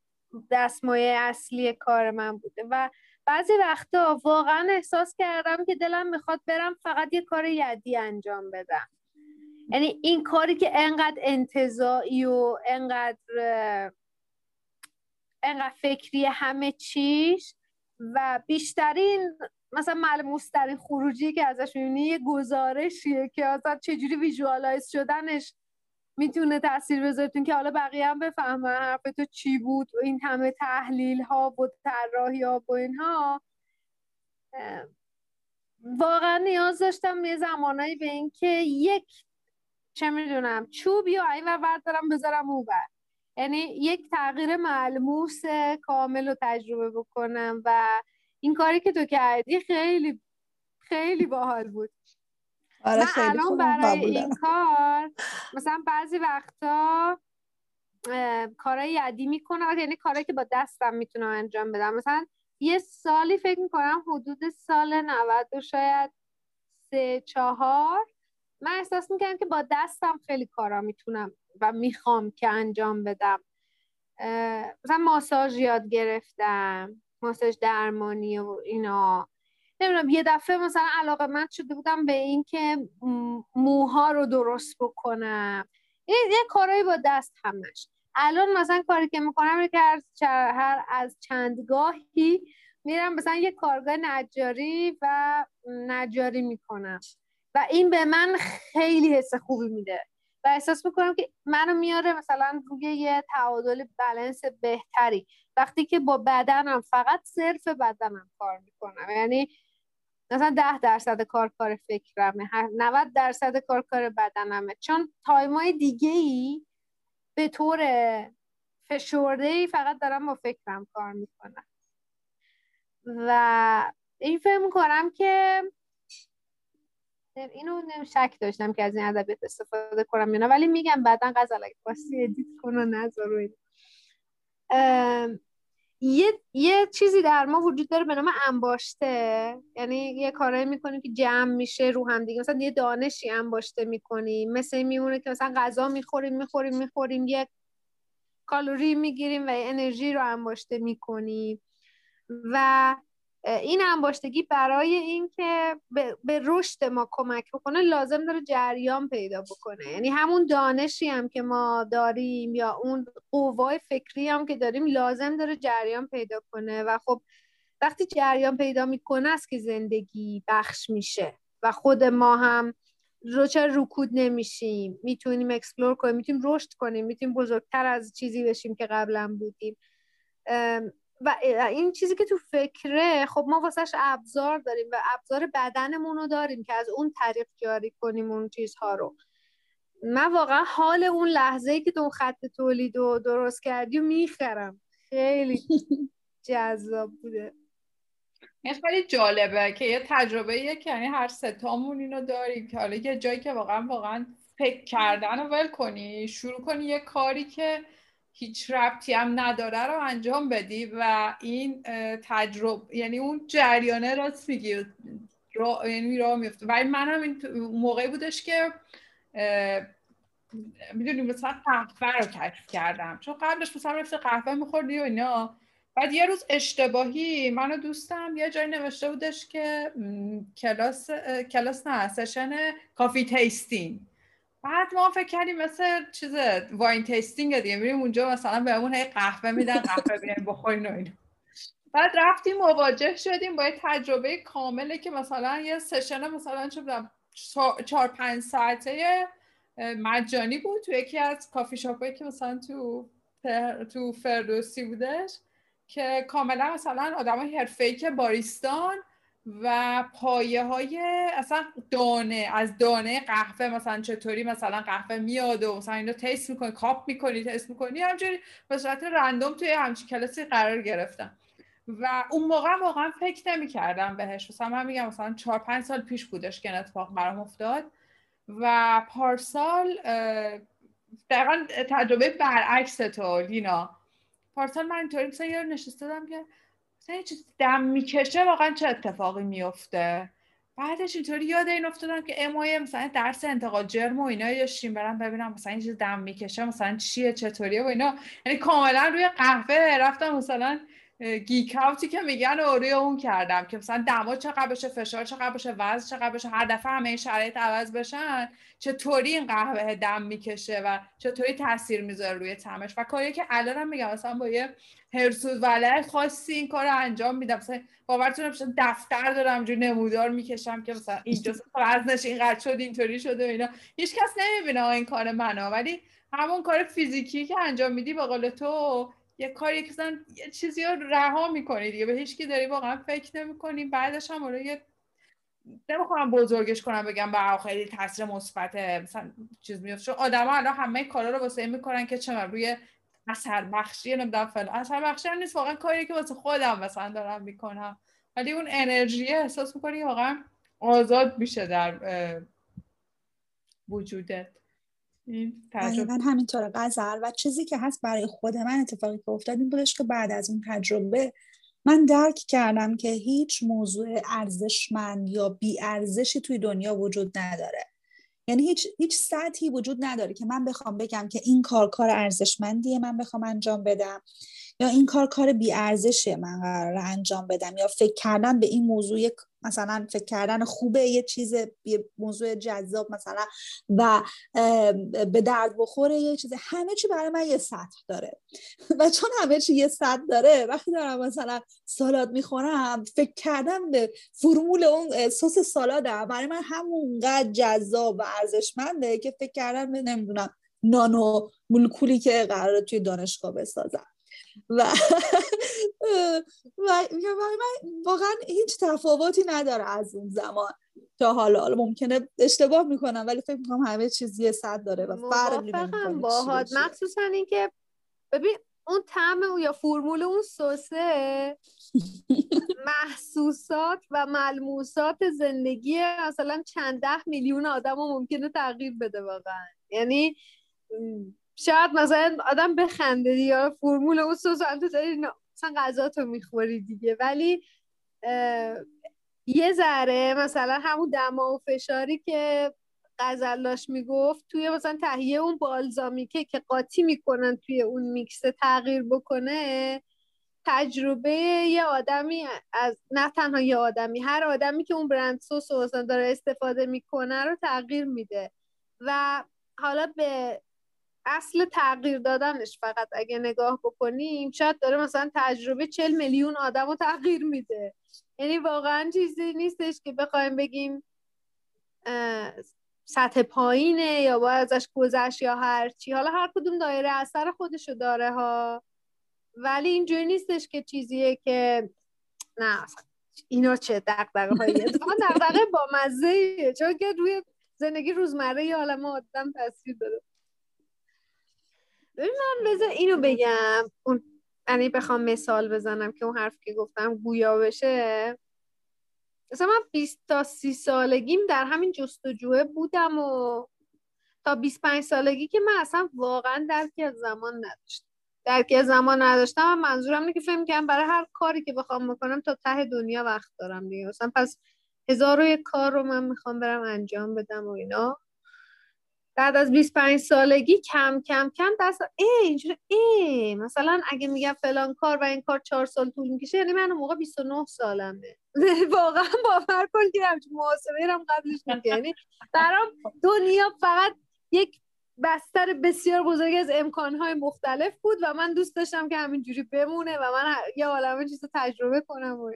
دستمایه اصلی کار من بوده و بعضی وقتا واقعا احساس کردم که دلم می‌خواد برم فقط یه کار یدی انجام بدم. یعنی این کاری که انقدر انتظایی و انقدر انقدر فکری همه چیش و بیشترین مثلا ملموسترین خروجی که ازش می‌بینی یه گزارشیه که اصلا چجوری ویژوالایز شدنش می‌تونه تاثیر بذاره. که حالا بقیه هم بفهمن حرف تو چی بود و این همه تحلیل ها و طراحی ها و اینها. واقعا نیاز داشتم یه زمانایی به اینکه یک چه می‌دونم چوبی و این بردارم بذارم اون بر یعنی یک تغییر ملموس کامل رو تجربه بکنم و این کاری که تو کردی خیلی خیلی باحال بود. آره من الان برای این کار مثلا بعضی وقتا کارهای یدی می‌کنم یعنی کارهایی که با دستم می‌تونم انجام بدم. مثلا یه سالی فکر می‌کنم حدود سال 90 و شاید سه چهار من احساس می‌کنم که با دستم خیلی کارا می‌تونم و می‌خوام که انجام بدم. مثلا ماساژ یاد گرفتم ماساژ درمانی و اینا. نمی‌دونم یه دفعه مثلا علاقه من شده بودم به این که موها رو درست بکنم. یه, یه کارایی با دست همش الان مثلا کاری که می‌کنم که هر از چندگاهی میرم مثلا یه کارگاه نجاری و نجاری می‌کنم. و این به من خیلی حس خوبی میده. و احساس می‌کنم که منو میاره مثلا روی یه تعادل بلنس بهتری. وقتی که با بدنم فقط صرف بدنم کار می‌کنم. یعنی مثلا ده درصد کار کار فکرمه 90 درصد کار کار بدنمه. چون تایمای دیگه ای به طور فشرده ای فقط دارم با فکرم کار می‌کنم. و این فکر می‌کنم که اینو شک داشتم که از این ادبیات استفاده کنم یا نه. ولی میگم بعدا غزل اگه خواستی ادیت کن و نذار یه یه چیزی در ما وجود داره به نام انباشته. یعنی یه کارایی می‌کنیم که جمع میشه رو هم دیگه مثلا یه دانشی انباشته می‌کنیم. مثل میمونه که مثلا غذا می‌خوریم می‌خوریم می‌خوریم. یه کالوری می‌گیریم و انرژی رو انباشته می‌کنیم. و این انباشتگی برای اینکه به, رشد ما کمک بکنه لازم داره جریان پیدا بکنه. یعنی همون دانشی هم که ما داریم یا اون قوای فکری هم که داریم لازم داره جریان پیدا کنه. و خب وقتی جریان پیدا می‌کنه است که زندگی بخش میشه و خود ما هم دچار رکود نمیشیم می‌تونیم explore کنیم می‌تونیم رشد کنیم می‌تونیم بزرگتر از چیزی بشیم که قبلا بودیم. و این چیزی که تو فکره خب ما واسهش ابزار داریم و ابزار بدنمون رو داریم که از اون طریق جاری کنیم اون چیزها رو. من واقعا حال اون لحظه که تو خط تولید رو درست کردی و می‌خرم. خیلی جذاب بوده. این خیلی جالبه که یه تجربه که یعنی هر ستامون اینو داریم که حالا یه جایی که واقعا واقعا فکر کردن رو ول کنی شروع کنی یه کاری که هیچ ربطی هم نداره رو انجام بدی و این تجربه یعنی اون جریانه راست میگی را یعنی راه میفته. ولی منم این موقعی بودش که می‌دونی مثلا قهوه رو کشف کردم. چون قبلش مثلا رفته قهوه میخوردی و اینا. بعد یه روز اشتباهی منو دوستم یه جایی نوشته بودش که کلاس کلاس نه سشن کافی تیستین بعد ما فکر کردیم مثل چیز wine tasting دیگه میریم اونجا مثلا بهمون هی قهوه میدن قهوه بیاین بخورین و اینو بعد رفتیم مواجه شدیم با یه تجربه کامله که مثلا یه session مثلا چه چهار پنج ساعته مجانی بود تو یکی از کافی شاپایی که مثلا تو تو فردوسی بودش که کاملا مثلا آدم های که باریستان و پایه های اصلا دانه از دانه قهوه مثلا چطوری مثلا قهوه میاد و مثلا اینو تست می‌کنی کاپ می‌کنی تست می‌کنی همجوری به صورت رندوم توی همچین کلاسی قرار گرفتم. و اون موقع واقعا فکر نمی کردم بهش. مثلا من میگم مثلا چهار پنج سال پیش بودش که اتفاق برام افتاد و پارسال دقیقا تجربه برعکس تو لینا. پارسال من اینطوری مثلا یه نشسته دادم که مثلا چیز دم می‌کشه واقعا چه اتفاقی میفته بعدش اینطوری یاد این افتادم که امایه مثلا درس انتقال جرم و اینا داشتیم برم ببینم مثلا این چیز دم می‌کشه مثلا چیه چطوریه و اینا. یعنی کاملا روی قهوه رفتم مثلا گیک اوتی که میگن روی اون کردم که مثلا دما چقدر بشه فشار چقدر بشه وزن چقدر بشه هر دفعه همه این شرایط عوض بشن چطوری این قهوه دم می‌کشه و چطوری تاثیر می‌ذاره روی تمش و کاری که الانم میگم مثلا با یه هرسود وله خاصی این کار رو انجام میدم. مثلا باورتون نمیشه دفتر دارم اینجوری نمودار می‌کشم که مثلا اینجا وزنش اینقدر شد اینطوری شده و اینا. هیچ کس نمی‌بینه این کار منو ولی همون کار فیزیکی که انجام میدی به قول تو یه کاری که یه چیزی رو رها می‌کنی دیگه. به هیچ کی داری واقعا فکر نمی‌کنی. بعدش هم یه نمی‌خوام بزرگش کنم بگم به خیلی تاثیر مثبت مثلا چیز میفته چون آدما الان همه کارا رو واسه می‌کنن که چه روی اثر بخشی نمی‌دونم فلان. اثر بخشی نیست واقعا کاری که واسه خودم مثلا دارم می‌کنم. ولی اون انرژی احساس می‌کنی واقعا آزاد میشه در وجودت. من همینطور غزل و چیزی که هست برای خود من اتفاقی که افتاد این بودش که بعد از اون تجربه من درک کردم که هیچ موضوع ارزشمند یا بی ارزشی توی دنیا وجود نداره. یعنی هیچ هیچ سطحی وجود نداره که من بخوام بگم که این کار کار ارزشمندیه من بخوام انجام بدم یا این کار کار بی ارزشه من قرار انجام بدم یا فکر کردن به این موضوع مثلا فکر کردن خوبه یه چیز یه موضوع جذاب مثلا و به درد بخوره یه چیز. همه چی برای من یه سطح داره. و چون همه چی یه سطح داره وقتی دارم مثلا سالاد می‌خورم فکر کردم به فرمول اون سس سالادم. برای من همونقدر جذاب و ارزشمنده که فکر کردم به نمی‌دونم نانو مولکولی که قرار توی دانشگاه بسازم. و و من واقعا هیچ تفاوتی نداره از اون زمان تا حالا. حالا ممکنه اشتباه می‌کنم ولی فکر می‌کنم همه چیزی صد داره و فرقی نمی‌کنه باهات. مخصوصا اینکه ببین اون طعم یا فرمول اون سسه محسوسات و ملموسات زندگی مثلا چند ده میلیون آدم رو ممکنه تغییر بده واقعا. یعنی شاید مثلا آدم بخنده یا فرمول اون سس تو داری مثلا غذا تو می‌خوری دیگه. ولی یه ذره مثلا همون دما و فشاری که غزلاش می‌گفت توی مثلا تهیه اون بالزامیکه که قاطی می‌کنن توی اون میکس تغییر بکنه تجربه یه آدمی از نه تنها یه آدمی هر آدمی که اون برند سس و داره استفاده می‌کنه رو تغییر میده. و حالا به اصل تغییر دادنش فقط اگه نگاه بکنیم شاید داره مثلا تجربه چل میلیون آدم رو تغییر میده. یعنی واقعا چیزی نیستش که بخوایم بگیم سطح پایینه یا باید ازش گذشت یا هر چی حالا هر کدوم دایره اثر خودشو داره ها. ولی اینجوری نیستش که چیزیه که نه اینا چه دقدقه هایی دقدقه با مزه چون که روی زندگی روزمره یه عالم آدم تاثیر داره. ببین من بذار اینو بگم. اون یعنی بخوام مثال بزنم که اون حرف که گفتم گویا بشه. مثلا من 20 تا 30 سالگیم در همین جستجوه بودم و تا 25 سالگی که من اصلا واقعا درکی از زمان نداشتم. درکی از زمان نداشتم و منظورم اینه که فهم کنم برای هر کاری که بخوام بکنم تا ته دنیا وقت دارم دیگه. مثلا پس هزار و یک کار رو من می‌خوام برم انجام بدم و اینا. بعد از 25 سالگی کم کم کم دست ای اینجوری ای مثلا اگه میگم فلان کار و این کار چهار سال طول می‌کشه یعنی من موقع 29 سالمه. واقعا باور کن که همچون محاسبه هم قبلش میگه یعنی برام دنیا فقط یک بستر بسیار بزرگی از امکانهای مختلف بود و من دوست داشتم که همینجوری بمونه و من یه عالمه چیز تجربه کنم و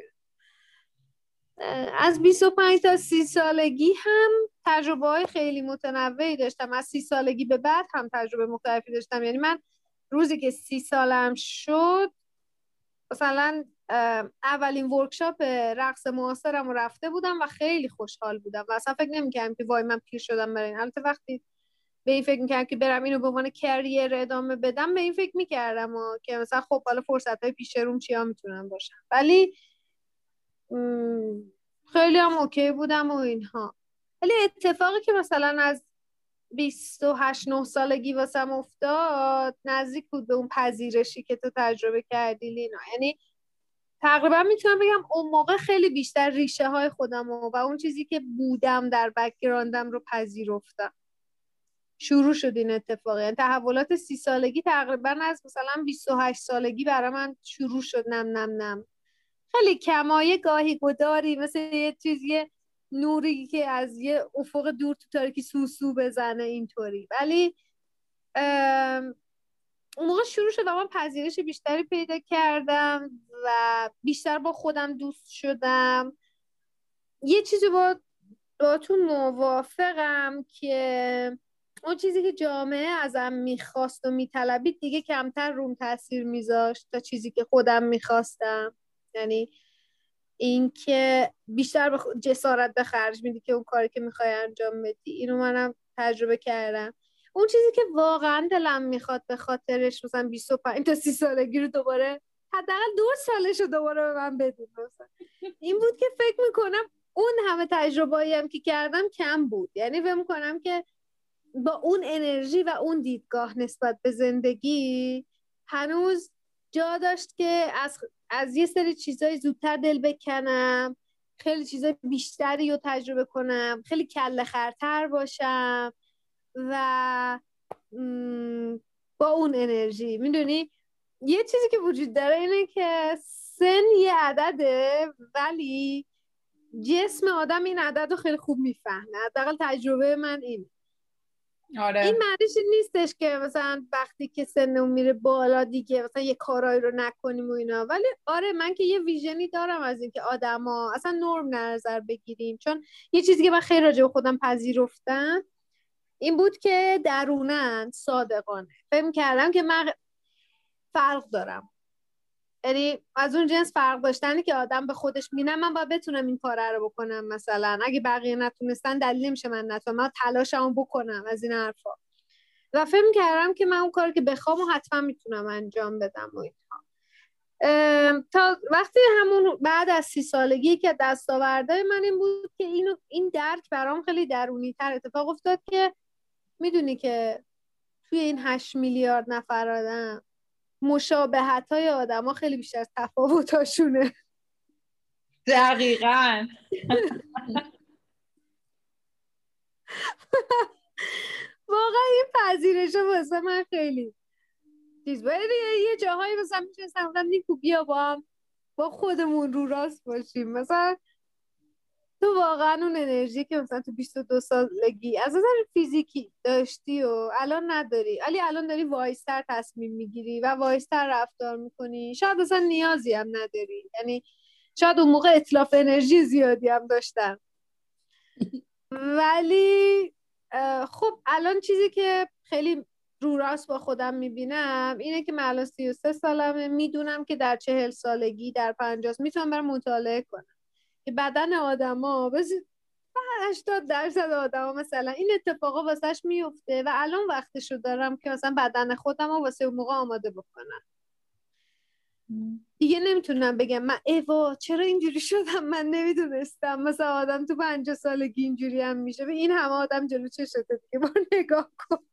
از 25 تا 30 سالگی هم تجربه های خیلی متنوعی داشتم. از 30 سالگی به بعد هم تجربه مختلفی داشتم. یعنی من روزی که 30 سالم شد مثلا اولین ورکشاپ رقص معاصرم رفته بودم و خیلی خوشحال بودم. و اصلا فکر نمی‌کردم که وای من پیر شدم برای این. البته وقتی به این فکر می‌کردم که برم اینو به عنوان کریر ادامه بدم به این فکر می‌کردم و که مثلا خب حالا فرصت های پیش روم چیا می‌تونن باشن. ولی خیلی هم اوکی بودم و اینها. ولی اتفاقی که مثلا از 28 9 سالگی واسم افتاد نزدیک بود به اون پذیرشی که تو تجربه کردی لینا. یعنی تقریبا می‌تونم بگم اون موقع خیلی بیشتر ریشه های خودم و, و اون چیزی که بودم در بکگراندم رو پذیرفتم. شروع شد این اتفاق. یعنی تحولات سی سالگی تقریبا از مثلا 28 سالگی برای من شروع شد. نم نم نم. خیلی کمایه گاهی گداری مثل یه چیزی نوری که از یه افق دور تو تاریکی سوسو بزنه اینطوری. ولی اون موقع شروع شد و من پذیرش بیشتری پیدا کردم و بیشتر با خودم دوست شدم. یه چیزی با با تو موافقم که اون چیزی که جامعه ازم می‌خواست و میطلبید دیگه کمتر روم تاثیر میذاشت تا چیزی که خودم می‌خواستم. یعنی اینکه بیشتر به جسارت به خرج میدی که اون کاری که می‌خوای انجام بدی. اینو منم تجربه کردم. اون چیزی که واقعا دلم می‌خواد به خاطرش مثلا 25 تا 30 سالگی رو دوباره حداقل دو سالش رو دوباره به من بدون این بود که فکر می‌کنم اون همه تجربه هم که کردم کم بود. یعنی فکر می‌کنم که با اون انرژی و اون دیدگاه نسبت به زندگی هنوز جا داشت که از, از یه سری چیزای زودتر دل بکنم خیلی چیزای بیشتری رو تجربه کنم خیلی کله خرتر باشم و با اون انرژی. می‌دونی؟ یه چیزی که وجود داره اینه که سن یه عدده ولی جسم آدم این عدد رو خیلی خوب می‌فهمه. حداقل تجربه من این آره. این معنیش نیستش که مثلا وقتی که سنمون میره بالا دیگه مثلا یه کارایی رو نکنیم و اینا. ولی آره من که یه ویژنی دارم از اینکه آدما اصلا نرم نظر بگیریم. چون یه چیزی که من خیلی راجع به خودم پذیرفتم این بود که درونن صادقانه. فکر کردم که من فرق دارم. یعنی از اون جنس فرق داشتنی که آدم به خودش مینه من باید بتونم این کار رو بکنم مثلا. اگه بقیه نتونستن دلیل نمیشه من نتونم. من تلاشمو بکنم از این حرفا. و فکر کردم که من اون کاری که بخوام و حتما می‌تونم انجام بدم و تا وقتی همون بعد از سی سالگی که دستاورده من این بود که اینو این درک برام خیلی درونی تر اتفاق افتاد که می‌دونی که توی این هشت میلیارد نفر آدم مشابهت های آدم ها خیلی بیشتر از تفاوتاشونه دقیقا. واقعا این پذیرش واسه من خیلی چیز. یه جاهایی مثلا می‌تونستم نیکو بیا با هم با خودمون رو راست باشیم. مثلا تو واقعا اون انرژی که مثلا تو 22 سالگی از نظر فیزیکی داشتی و الان نداری. ولی الان داری وایستر تصمیم می‌گیری و وایستر رفتار می‌کنی. شاید اصلا نیازی هم نداری. یعنی شاید اون موقع اطلاف انرژی زیادی هم داشتن ولی خب الان چیزی که خیلی رو راست با خودم می‌بینم اینه که من الان 33 سالمه. می‌دونم که در چهل سالگی در پنجاست می‌تونم برم مطالعه کنم. که بدن آدما بس 80 درصد آدما مثلا این اتفاقا واسهش میفته و الان وقتشو دارم که مثلا بدن خودم رو واسه اون موقع آماده بکنم. دیگه نمی‌تونم بگم. من ایوا چرا اینجوری شدم؟ من نمی‌دونستم. مثلا آدم تو پنجاه سالگی اینجوری هم میشه. این همه آدم جلو چشته دیگه؟ با نگاه کن.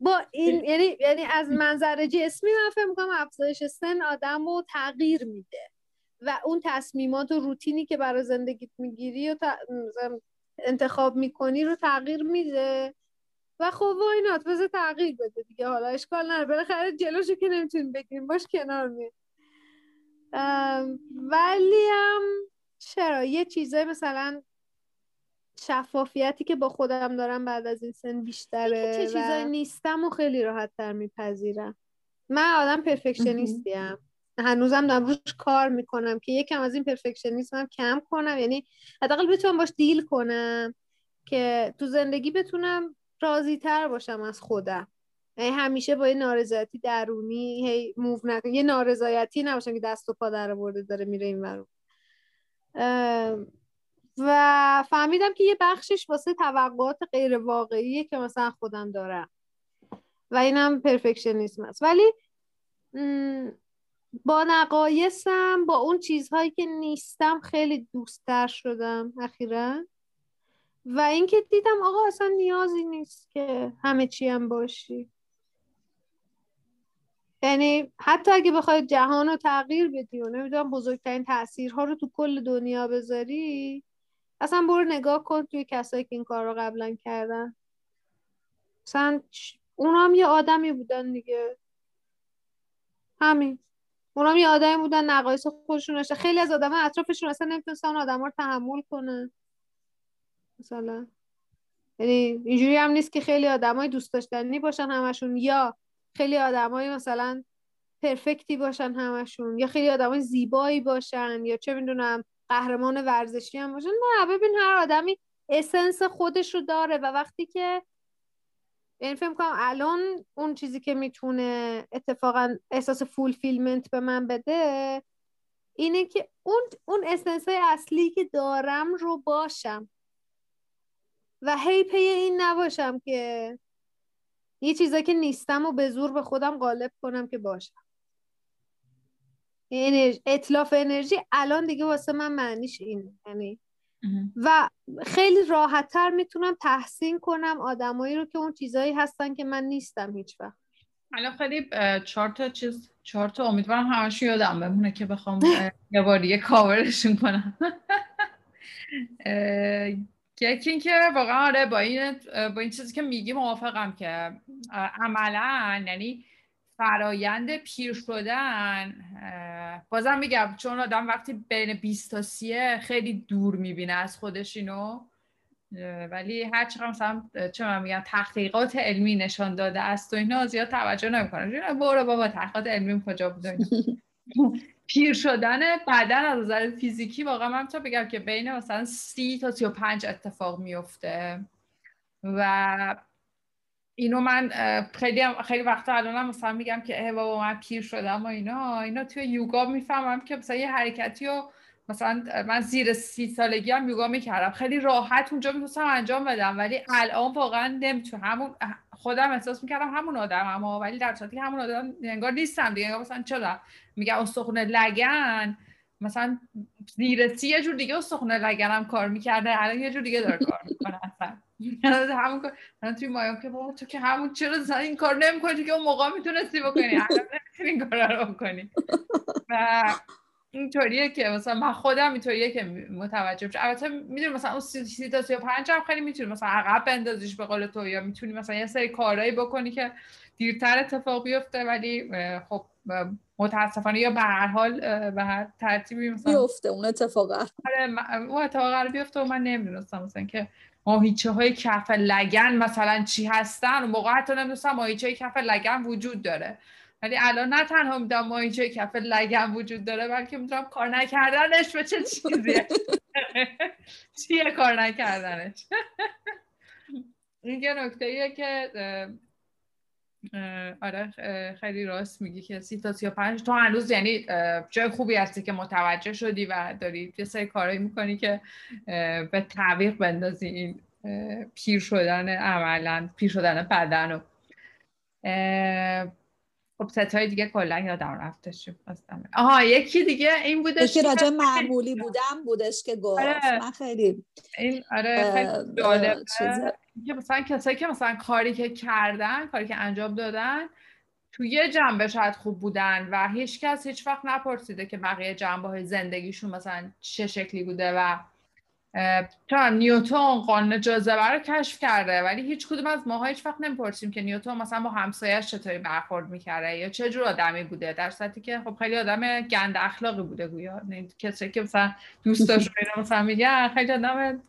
با این یعنی یعنی از منظر جسمی من فکر می‌کنم افزایش سن آدم رو تغییر میده. و اون تصمیمات و روتینی که برای زندگیت می‌گیری و انتخاب می‌کنی رو تغییر میده. و خب واینات بذار تغییر بده دیگه. حالا اشکال نداره. بالاخره جلوشو که نمی‌تونیم بگیریم باش کنار میاد ولی هم چرا؟ یه چیزای مثلا شفافیتی که با خودم دارم بعد از این سن بیشتره چه چیزایی نیستم و خیلی راحت تر میپذیرم. من آدم پرفکشنیستیم. هنوزم دارم روش کار می‌کنم که یکم از این پرفکشنیسمم کم کنم. یعنی حداقل بتونم باش دیل کنم که تو زندگی بتونم راضی تر باشم از خودم. یعنی همیشه با یه نارضایتی درونی هی موو نکنم یه نارضایتی نباشم که دست و پا در برده داره میره این ورون و فهمیدم که یه بخشش واسه توقعات غیر واقعیه که مثلا خودم دارم. و اینم پرفکشنیسم است. ولی با نقایصم با اون چیزهایی که نیستم خیلی دوستتر شدم اخیرا. و اینکه دیدم آقا اصلا نیازی نیست که همه چی هم باشی. یعنی حتی اگه بخوای جهان رو تغییر بدی و نمی‌دونم بزرگترین تاثیرها رو تو کل دنیا بذاری اصلا برو نگاه کن توی کسایی که این کار رو قبلا کردن. مثلا اونا هم یه آدمی بودن دیگه. همین. اونا هم یه آدمی بودن نقایص خودشون داشته خیلی از آدم اطرافشون اصلا نمی‌تونستن آدم رو تحمل کنن. مثلا. یعنی اینجوری هم نیست که خیلی آدمای دوست داشتنی باشن همشون یا خیلی آدمای مثلا پرفکتی باشن همشون یا خیلی آدمای زیبایی باشن یا چه می‌دونم قهرمان ورزشی هم باشن. نه ببین هر آدمی essence خودش رو داره و وقتی که یعنی فکر کنم الان اون چیزی که می‌تونه اتفاقا احساس fulfillment به من بده اینه که اون اون essence های اصلی که دارم رو باشم. و هی پی این نباشم که یه چیزایی که نیستم و به زور به خودم قالب کنم که باشم. انرژی اتلاف انرژی الان دیگه واسه من معنیش این یعنی و خیلی راحتتر می‌تونم تحسین کنم آدمایی رو که اون چیزایی هستن که من نیستم هیچ وقت. الان خیلی چهار تا چیز چهار تا امیدوارم همش یادم بمونه که بخوام یه بار یه کاورشون کنم. یکی اینکه واقعا آره با این با این چیزی که میگی موافقم که عملا یعنی فرایند پیر شدن بازم میگم چون آدم وقتی بین 20 تا 30 خیلی دور می‌بینه از خودش اینو ولی هر چقدر مثلا چه من میگم تحقیقات علمی نشان داده است و اینا زیاد توجه نمی‌کنه برو بابا تحقیقات علمی کجا بوده پیر شدن بدن از نظر فیزیکی واقعا من تا بگم که بین مثلا سی تا سی و پنج اتفاق میفته و اینو من خیلی خیلی وقتا الانم مثلا میگم که اه بابا من پیر شدم و اینا. اینا توی یوگا می‌فهمم که مثلا یه حرکتی رو مثلا من زیر سی سالگی هم یوگا می‌کردم. خیلی راحت اونجا می‌تونستم انجام بدم ولی الان واقعا نمی‌تونم. همون خودم احساس می‌کردم همون آدم اما ولی در صورتی همون آدم انگار نیستم دیگه مثلا چرا؟ میگم استخون لگن. مثلا زیر سی یه جور دیگه استخونه لگنم کار می‌کرده الان یه جور دیگه داره کار می‌کنه همون کار من توی مایام که بابا تو که همون چرا این کار نمی‌کنی؟ که اون موقع می‌تونستی بکنی. الان نمی‌تونی این کار رو بکنی. و اینطوریه که مثلا من خودم اینطوریه که متوجه بشم. البته می‌دونی مثلا اون سی تا سی پنج هم خیلی می‌تونی مثلا عقب بندازیش به قول تو یا می‌تونی مثلا یه سری کارهایی بکنی که دیرتر اتفاق بیفته ولی خب متاسفانه یا به هر حال به هر ترتیبی مثلا بیفته اون اتفاق آره اون اتفاق بیفته و من نمی‌دونستم مثلا که ماهیچه های کف لگن مثلا چی هستن. اون موقع حتی نمی‌دونستم ماهیچه های کف لگن وجود داره. ولی الان نه تنها می‌دونم ماهیچه کف لگن وجود داره بلکه می‌دونم کار نکردنش به چه چیزیه. چیه کار نکردنش؟ این یه نکته که آره خیلی راست میگی که سی تا سی و پنج تو هنوز یعنی جای خوبی هستی که متوجه شدی و داری یه سری کارهایی می‌کنی که به تعویق بندازی این پیر شدن عملا پیر شدن بدن رو. خب ست های دیگه کلا یادم رفتش آها یکی دیگه این بودش یکی راجع معمولی بودم بودش که گفت. آره. من خیلی این آره خیلی جالبه. که مثلا کسایی که مثلا کاری که کردن کاری که انجام دادن تو یه جنبه شاید خوب بودن و هیچ کس هیچ وقت نپرسیده که بقیه جنبه های زندگیشون مثلا چه شکلی بوده و تو نیوتون قانون جاذبه رو کشف کرده. ولی هیچ کدوم از ماها هیچ وقت نمی‌پرسیم که نیوتون مثلا با همسایه‌اش چطوری برخورد می‌کرده یا چه جور آدمی بوده. در صورتی که خب خیلی آدم گند اخلاقی بوده گویا. کسی که مثلا دوستاش رو مثلا میگه خیلی آدم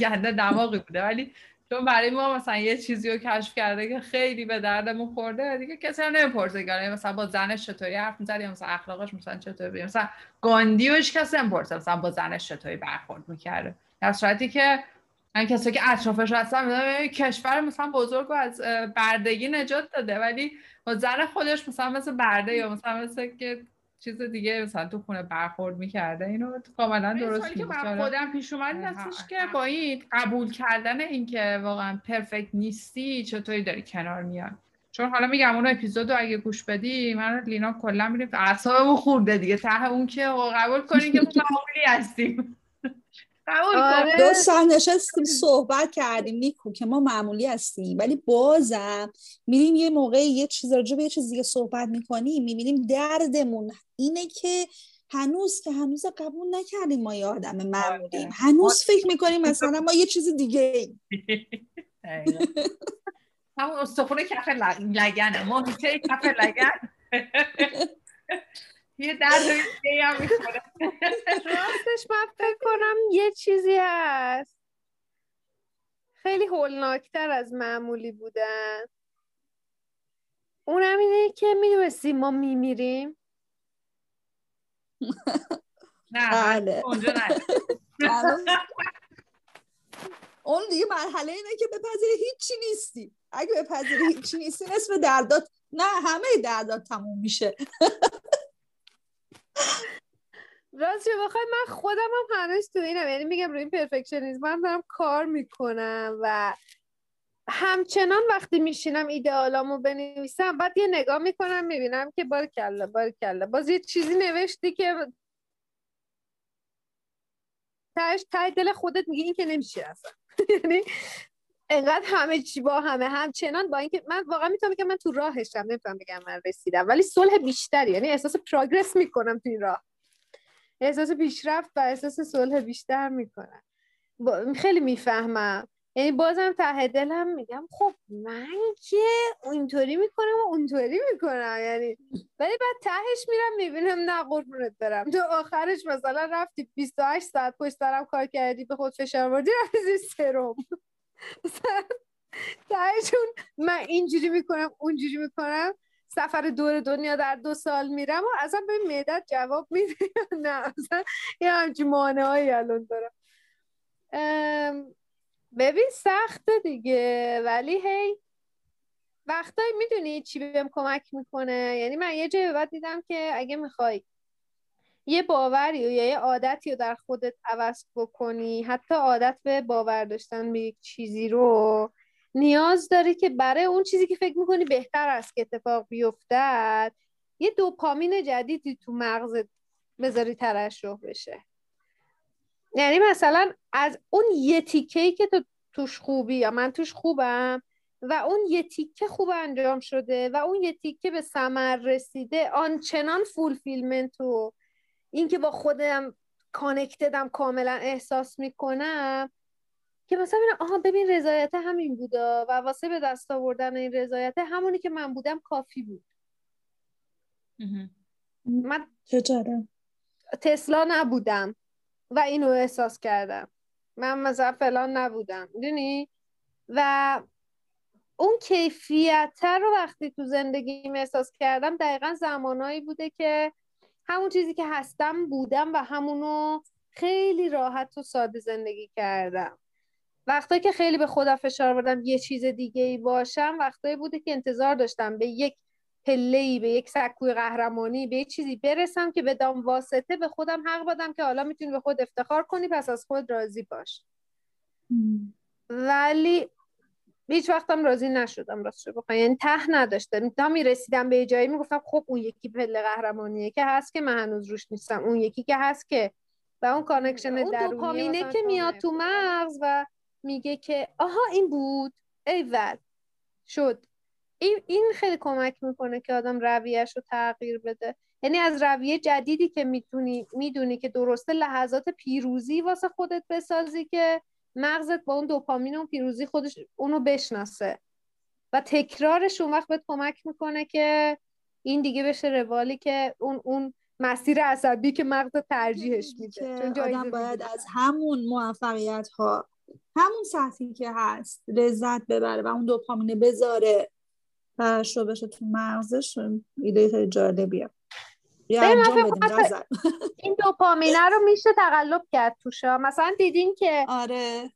گنده دماغی بوده. ولی چون برای ما مثلا یه چیزی رو کشف کرده که خیلی به دردمون خورده دیگه کسی هم نمی‌پرسه گره مثلا با زنش چطوری حرف می‌زد یا مثلا اخلاقش مثلا چطوری مثلا گاندی هیچ کسی نمی‌پرسه مثلا با زنش چطوری برخورد می‌کرده. در صورتی که این کسی که اطرافش هستن کشور مثلا بزرگ و از بردگی نجات داده ولی با زن خودش مثلا مثل برده یا مثلا مثل که چیز دیگه مثلا تو خونه برخورد می‌کرده اینو کاملا درست که من خودم پیش اومد هستش که با این قبول کردن اینکه واقعا پرفکت نیستی چطوری داری کنار میاد چون حالا میگم اون اپیزودو اگه گوش بدی من لینا کلا میریم اعصابمون خورده دیگه. ته اون که قبول کنیم که ما معمولی هستیم. آره. دو سال نشستیم صحبت کردیم نیکو که ما معمولی هستیم. ولی بازم میریم یه موقع یه چیز راجع به یه چیز دیگه صحبت می‌کنیم می‌بینیم دردمون اینه که هنوز که هنوز قبول نکردیم ما یه آدم معمولیم. آره. هنوز فکر می‌کنیم مثلا ما یه چیز دیگه ایم. همون استخونه کف لگنه. ما کف لگن. یه درد دیگه هم راستش من فکر کنم یه چیزی هست. خیلی هولناکتر از معمولی بودن. اونم اینه که می‌دونستیم ما میمیریم؟ نه بله. اونجا نه. اون دیگه مرحله اینه که بپذیری هیچی نیستی. اگه بپذیری هیچی نیستی نصف دردات نه همه دردات تموم میشه. راست بخوای من خودم هم هنوز تو اینم یعنی میگم روی این پرفکشنیزم من دارم کار می‌کنم و همچنان وقتی میشینم ایدئالامو بنویسم بعد یه نگاه می‌کنم می‌بینم که بار کله بار کله. باز یه چیزی نوشتی که تاش تای دل خودت میگه این که نمیشه اصلا. یعنی انقدر همه چی با همه همچنان با اینکه من واقعا می‌تونم بگم من تو راهشم نمی‌تونم بگم من رسیدم ولی صلح بیشتری یعنی احساس پروگرس می‌کنم تو این راه. احساس پیشرفت و احساس صلح بیشتر می‌کنم. خیلی می‌فهمم. یعنی بازم ته دلم میگم خب من که اینطوری می‌کنم و اونطوری می‌کنم یعنی ولی بعد تهش میرم می‌بینم نه قربونت برم. تو آخرش مثلا رفتی 28 ساعت پشت سرم کار کردی به خود فشار بردی رفتی سرم. تهشون من اینجوری می‌کنم اونجوری می‌کنم سفر دور دنیا در دو سال میرم و اصلا به معدت جواب میده نه؟ اصلا یه همچی مانه هایی الان دارم. ببین سخته دیگه ولی هی وقتایی می‌دونی چی بهم کمک می‌کنه. یعنی من یه جایی بعد دیدم که اگه می‌خوای یه باوری یا یه عادتی رو در خودت عوض بکنی. حتی عادت به باور داشتن به یک چیزی رو. نیاز داری که برای اون چیزی که فکر می‌کنی بهتر است که اتفاق بیفتد یه دوپامین جدیدی تو مغزت بذاری ترشح بشه. یعنی مثلا از اون یه تیکه که تو توش خوبی یا من توش خوبم و اون یه تیکه خوب انجام شده و اون یه تیکه به ثمر رسیده آنچنان فول فیلمنت و اینکه با خودم کانکتدم کاملا احساس می‌کنم که مثلا ببینم آها ببین رضایت همین بودا و واسه به دست آوردن این رضایت همونی که من بودم کافی بود. من تسلا نبودم و اینو احساس کردم. من مثلا فلان نبودم می‌دونی؟ و اون کیفیت رو وقتی تو زندگیم احساس کردم دقیقا زمانایی بوده که همون چیزی که هستم بودم و همونو خیلی راحت و ساده زندگی کردم. وقتایی که خیلی به خودم فشار بردم یه چیز دیگه ای باشم وقتایی بوده که انتظار داشتم به یک پله به یک سکوی قهرمانی به یک چیزی برسم که بدام واسطه به خودم حق بدم که حالا می‌تونی به خود افتخار کنی پس از خود راضی باش. ولی هیچ وقتم راضی نشدم راستش بخوام. یعنی ته نداشتم. تا می‌رسیدم به جایی می‌گفتم خب اون یکی پله قهرمانیه که هست که من هنوز روش نیستم اون یکی که هست که و اون connection اون دوپامینه که میاد تو مغز و میگه که آها این بود. ایول شد. این این خیلی کمک می‌کنه که آدم رویهش رو تغییر بده. یعنی از رویه جدیدی که می‌تونی می‌دونی که درسته لحظات پیروزی واسه خودت بسازی که مغزت با اون دوپامین و پیروزی خودش اونو بشناسه. و تکرارش اون وقت بهت کمک می‌کنه که این دیگه بشه روالی که اون اون مسیر عصبی که مغز ترجیحش میده. چون آدم باید از همون موفقیت ها همون سطحی که هست لذت ببره و اون دوپامینه بذاره و رو بشه تو مغزش ایده خیلی جالبیه. این دوپامینه رو میشه تقلب کرد توشا مثلا دیدین که آره.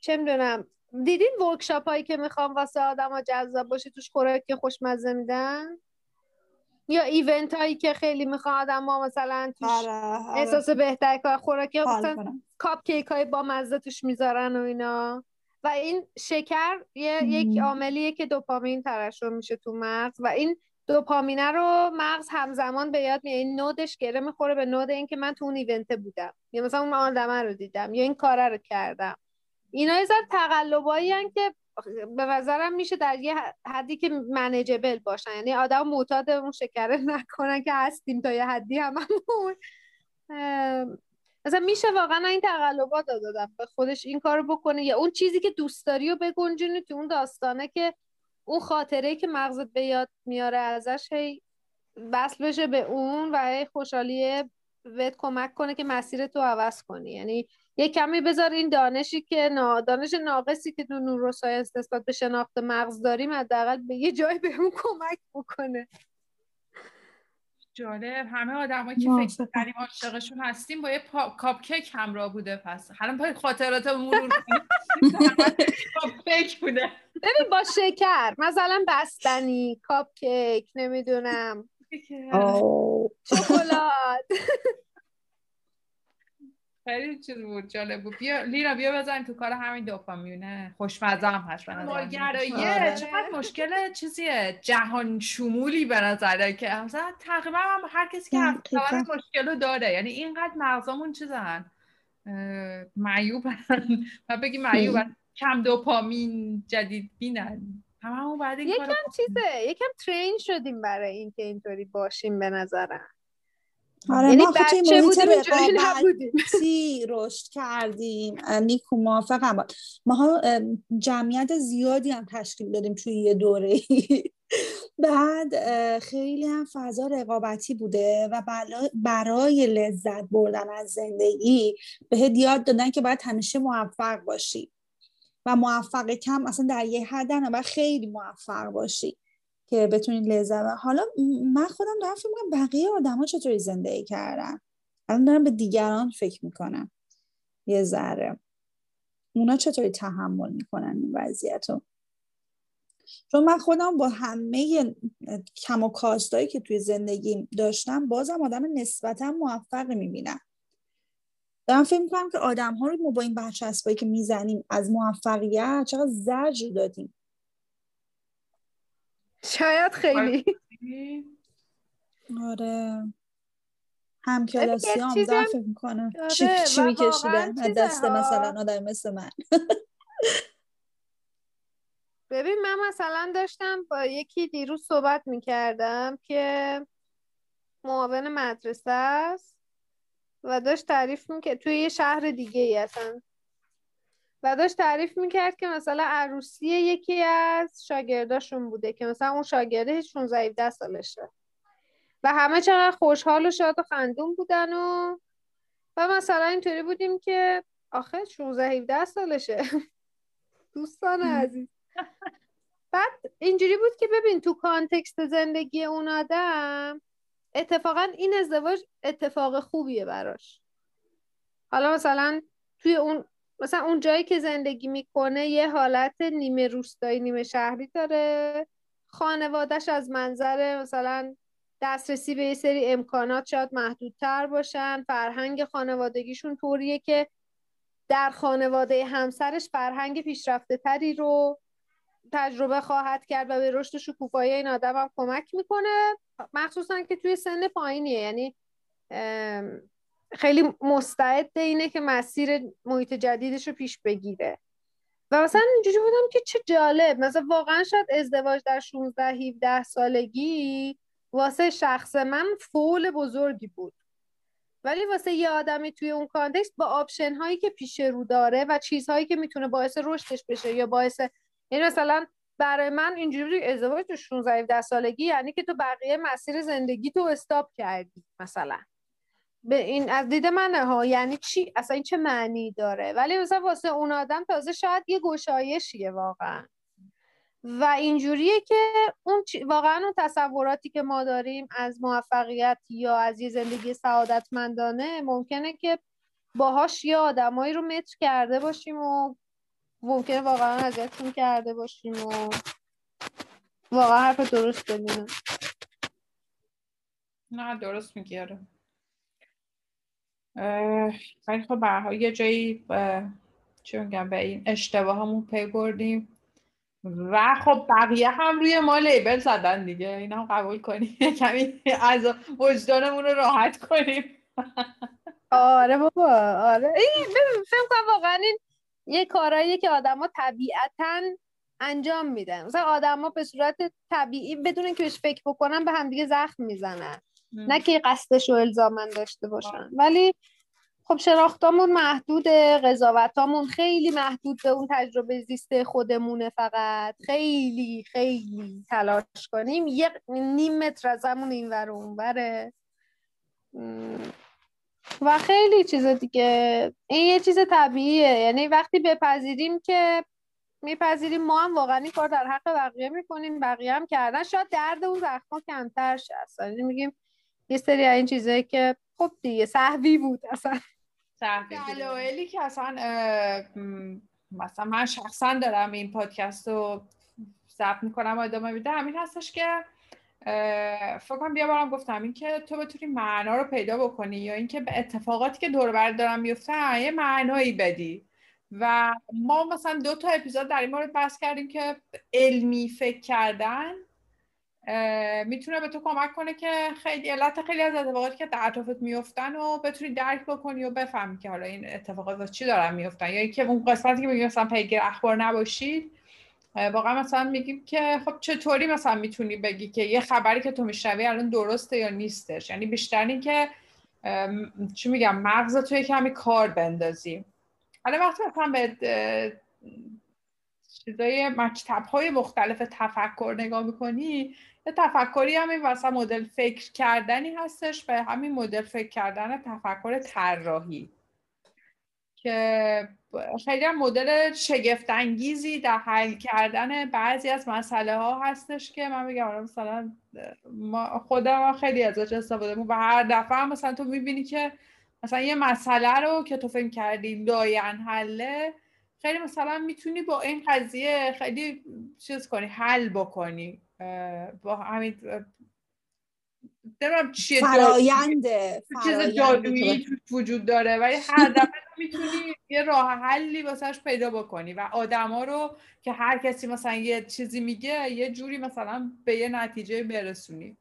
چه می‌دونم دیدین ورکشاپ هایی که می‌خوام واسه آدم ها جذاب باشه توش خوراکی خوشمزه میدن؟ یا ایونت هایی که خیلی می‌خوام آدم ها مثلا توش آره، آره. احساس بهتر کنن خوراکی مثلا کاپ کیک های با مزه توش می‌ذارن و اینا. و این شکر یه، یک عاملیه که دوپامین ترشح میشه تو مغز. و این دوپامینه رو مغز همزمان به یاد میاد. این نودش گره می‌خوره به نود اینکه من تو اون ایونت بودم. یا مثلا اون آدمه رو دیدم. یا این کاره رو کردم. اینا یه ذره تقلبایی که به نظرم میشه در یه حدی که منیجبل باشن. یعنی آدم معتاد اون شکره نکنن که هستیم تا یه حدی هممون. مثلا میشه واقعا این تقلبات دادم به خودش این کارو بکنه. یا اون چیزی که دوست داری رو بگنجونی تو اون داستانه که اون خاطره که مغزت به یاد میاره ازش هی وصل بشه به اون و هی خوشحالیه بهت کمک کنه که مسیر تو عوض کنی. یعنی یه کمی بذار این دانشی که نا... دانش ناقصی که تو neuroscience نسبت به شناخت مغز داریم حداقل به یه جای بهمون کمک بکنه. جالب. همه آدمایی که فکر کردیم عاشقشون هستیم با یه کاپ کیک همراه بوده. پس حالا پای خاطرات مرور کاپ کیک بوده. ببین با شکر. مثلا بستنی کاپ کیک نمی‌دونم شکلات خیلی چیز بود جالب بود. بیا لینا بیا بزنیم تو کار همین دوپامینه. خوشمزه هم هست به نظر آره. چقدر مشکل چیزیه جهان شمولی به نظره که. مثلا تقریبا هم هر کسی که حرف مشکل رو داره. یعنی اینقدر مغزامون چیزن. معیوبن. و بگی معیوبن. کم دوپامین جدید بینن. همون بعد این یکم چیزه یکم ترین شدیم برای اینکه اینطوری باشیم به نظرم. آره یعنی ما بچه بودیم اینجوری رشد کردیم نیکو موافقم. ما ما جمعیت زیادی هم تشکیل دادیم توی یه دوره بعد خیلی هم فضا رقابتی بوده و برای لذت بردن از زندگی به یاد دادن که باید همیشه موفق باشی. و موفق کم اصلا در یه حد و خیلی موفق باشی. که بتونید لذت حالا من خودم دارم فکر می‌کنم بقیه آدما چطوری زندگی کردن؟ الان دارم به دیگران فکر می‌کنم. یه ذره. اونا چطوری تحمل می‌کنن این وضعیت رو چون من خودم با همه کم و کاستایی که توی زندگیم داشتم بازم آدم نسبتا موفق می‌بینم. دارم فکر می‌کنم که آدم ها رو با این برچسبایی که می‌زنیم از موفقیت چقدر زجر دادیم. شاید خیلی. آره. هم کلاسی هم دارم فکر می‌کنم. آره، چی, چی میکشیدن دست مثلا آدم مثل من. ببین من مثلا داشتم با یکی دیروز صحبت می‌کردم که معاون مدرسه است و داشت تعریف می‌کرد توی یه شهر دیگه ای اصلا. و داشت تعریف می‌کرد که مثلا عروسی یکی از شاگرداشون بوده که مثلا اون شاگرده 16 17 سالشه. و همه چقدر خوشحال و شاد و خندون بودن و و مثلا اینطوری بودیم که آخه 16 17 سالشه. دوستان عزیز. بعد اینجوری بود که ببین تو کانتکست زندگی اون آدم اتفاقا این ازدواج اتفاق خوبیه براش. حالا مثلا توی اون مثلا اون جایی که زندگی می‌کنه یه حالت نیمه روستایی نیمه شهری داره. خانوادهش از منظر مثلا دسترسی به یه سری امکانات شاید محدودتر باشن. فرهنگ خانوادگیشون طوریه که در خانواده همسرش فرهنگ پیشرفته تری رو تجربه خواهد کرد و به رشد شکوفایی این آدم هم کمک می‌کنه. مخصوصا که توی سن پایینیه. یعنی خیلی مستعد اینه که مسیر محیط جدیدش رو پیش بگیره. و مثلا اینجوری بودم که چه جالب. مثلا واقعا شاید ازدواج در 16 17 سالگی واسه شخص من فول بزرگی بود. ولی واسه یه آدمی توی اون context با option هایی که پیش رو داره و چیزهایی که می‌تونه باعث رشدش بشه یا باعث یعنی مثلا برای من اینجوری ازدواج تو 16 17 سالگی یعنی که تو بقیه مسیر زندگی تو stop کردی مثلا. به این از دید منه ها. یعنی چی؟ اصلا این چه معنی داره؟ ولی مثلا واسه اون آدم تازه شاید یه گشایشیه واقعا. و اینجوریه که اون واقعا اون تصوراتی که ما داریم از موفقیت یا از یه زندگی سعادتمندانه ممکنه که باهاش یه آدمایی رو متر کرده باشیم و ممکنه واقعا ازتون کرده باشیم و واقعا حرف درست ببینم. نه درست میگیاره ولی خب برها یه جایی چی میگم به این اشتباه همون پی بردیم. و خب بقیه هم روی ما لیبل زدن دیگه. این هم قبول کنیم کمی از وجدانمون رو راحت کنیم. آره بابا آره. این کنم واقعا این یه کارهاییه که آدما طبیعتا انجام میدن. مثلا آدما به صورت طبیعی بدون که بهش فکر بکنن به همدیگه زخم می‌زنن. نه که قصدش رو الزامن داشته باشن. ولی خب شناختامون محدوده قضاوتامون خیلی محدود به اون تجربه زیسته خودمونه فقط. خیلی خیلی تلاش کنیم. یه نیم متر از همون این ور اونوره. و خیلی چیز دیگه. این یه چیز طبیعیه. یعنی وقتی بپذیریم که میپذیریم ما هم واقعا این کار در حق بقیه می‌کنیم بقیه هم کردن. شاید درد اون زخما کمتر شه. یعنی میگیم یه سری این چیزایی که خب دیگه صحوی بود اصلا. دلایلی که اصلا مثلا من شخصا دارم این پادکست رو ضبط می‌کنم و ادامه میده. همین هستش که فکر کنم بیا بارم گفتم این که تو بتونی معنا رو پیدا بکنی یا اینکه به اتفاقاتی که دور بر دارم میفتن یه معنایی بدی. و ما مثلا دو تا اپیزود در این مورد بحث کردیم که علمی فکر کردن می‌تونه به تو کمک کنه که خیلی علت خیلی از اتفاقاتی که در اطرافت میفتن و بتونی درک بکنی و بفهمی که حالا این اتفاقات واسه چی دارن میفتن یا اینکه اون قسمتی که میگیم مثلا پیگیر اخبار نباشید واقعا مثلا میگیم که خب چطوری مثلا می‌تونی بگی که یه خبری که تو میشنوی الان درسته یا نیستش؟ یعنی بیشتر این که چی میگم مغز تو کمی کار بندازی. حالا وقتی مثلا به چیزای مکتب های مختلف تفکر نگاه می‌کنی تفکری هم این واسه مدل فکر کردنی هستش به همین مدل فکر کردن تفکر طراحی. که خیلی هم مدل شگفت انگیزی در حل کردن بعضی از مسئله ها هستش که من میگم مثلا ما خودم خیلی ازش استفاده و هر دفعه مثلا تو می‌بینی که مثلا یه مسئله رو که تو فکر کردی لاین حله خیلی مثلا می‌تونی با این قضیه خیلی چیز کنی حل بکنی. با همین نمی‌دونم چیه فراینده چیز جادویی وجود داره ولی هر دفعه می‌تونی یه راه حلی واسهش پیدا بکنی و آدما رو که هر کسی مثلا یه چیزی میگه یه جوری مثلا به یه نتیجه برسونی.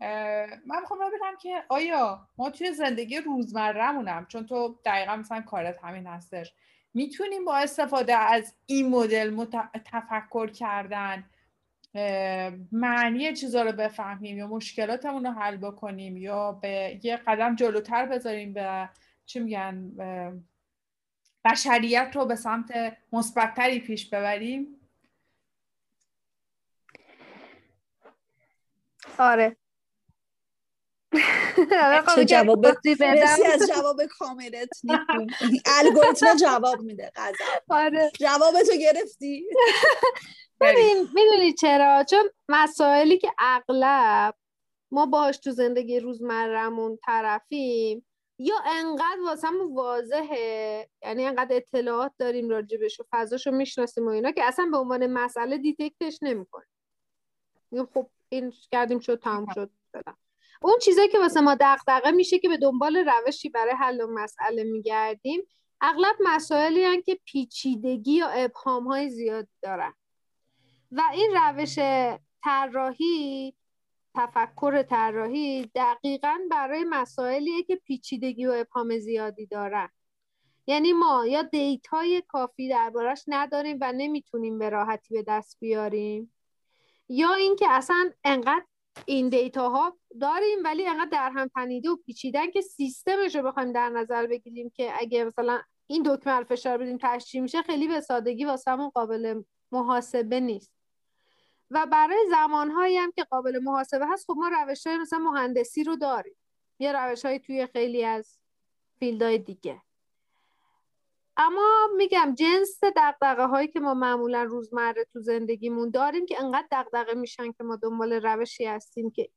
من می‌خوام ببینم که آیا ما توی زندگی روزمرهمونم چون تو دقیقا مثلا کارت همین هستش می‌تونیم با استفاده از این مدل تفکر کردن معنی چیزا رو بفهمیم یا مشکلاتمون رو حل بکنیم یا به یه قدم جلوتر بذاریم به چی میگن بشریت رو به سمت مثبتتری پیش ببریم؟ آره. چه جواب برسی از جواب کاملت الگوریتم جواب میده. آره. جوابتو گرفتی؟ ببین می‌دونی چرا؟ چون مسائلی که اغلب ما باهاش تو زندگی روزمرهمون طرفیم یا انقدر واسمون واضحه یعنی انقدر اطلاعات داریم راجبش و فضاشو می‌شناسیم و اینا که اصلا به عنوان مسئله دیتکتش نمی‌کنیم. خب این کردیم شد تمام شد دادم اون چیزایی که واسه ما دغدغه میشه که به دنبال روشی برای حل مسئله میگردیم اغلب مسائلی هن که پیچیدگی یا ابهام های زیاد دارن. و این روش طراحی تفکر طراحی دقیقا برای مسائلیه که پیچیدگی و ابهام زیادی دارن. یعنی ما یا data ی کافی دربارش نداریم و نمی‌تونیم به راحتی به دست بیاریم یا اینکه اصلا انقدر این data ها داریم ولی انقدر در هم تنیده و پیچیدن که سیستمش رو بخوایم در نظر بگیریم که اگه مثلا این دکمه فشار بدیم تشریح میشه خیلی به سادگی واسه قابل محاسبه نیست. و برای زمانهایی هم که قابل محاسبه هست خب ما روش های مثلا مهندسی رو داریم. یه روش های توی خیلی از فیلدهای دیگه. اما میگم جنس دقدقه هایی که ما معمولا روزمره تو زندگیمون داریم که انقدر دقدقه میشن که ما دنبال روشی هستیم که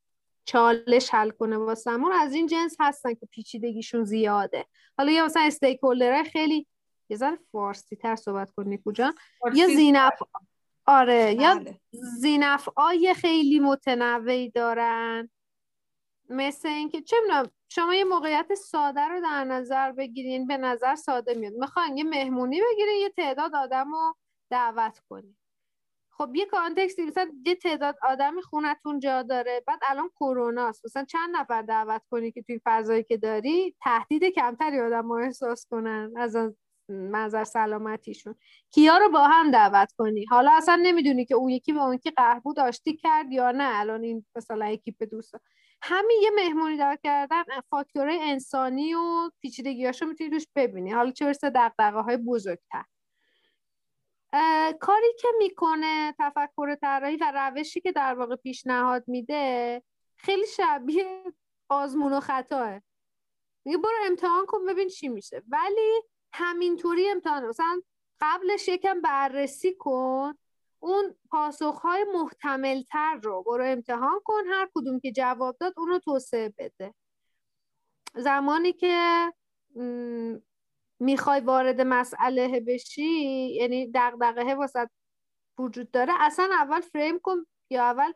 چالش حل کنه واسمون از این جنس هستن که پیچیدگیشون زیاده. حالا یا مثلا استیک خیلی یه ذره فارسی تر صحبت کنی کجا یا زینف آره یا بله. زینفعای خیلی متنوعی دارن. مثل اینکه چه می‌دونم شما یه موقعیت ساده رو در نظر بگیرین به نظر ساده میاد. می‌خواین یه مهمونی بگیرین یه تعداد آدم رو دعوت کنین. خب یه کانتکستی مثلا یه تعداد آدمی خونتون جا داره بعد الان کروناست مثلا چند نفر دعوت کنی که توی فضایی که داری؟ تهدید کمتری آدم رو احساس کنن از منظر سلامتیشون. کیا رو با هم دعوت کنی؟ حالا اصلا نمی‌دونی که اون یکی به اون یکی قهبو داشتی کرد یا نه. الان این مثلا اکیپ دوستا. همین یه مهمونی دعوت کردن فاکتورهای انسانی و پیچیدگیاشو می‌تونی روش ببینی. حالا چه برسه دقدقه های بزرگتر کاری که می‌کنه تفکر طراحی و روشی که در واقع پیشنهاد میده خیلی شبیه آزمون و خطاه. میگه برو امتحان کن ببین چی میشه. ولی همینطوری امتحان مثلا قبلش یکم بررسی کن اون پاسخهای محتمل تر رو برو امتحان کن هر کدوم که جواب داد اون رو توسعه بده. زمانی که می‌خوای وارد مسئله بشی یعنی دقدقه واسه وجود داره اصلا اول فریم کن یا اول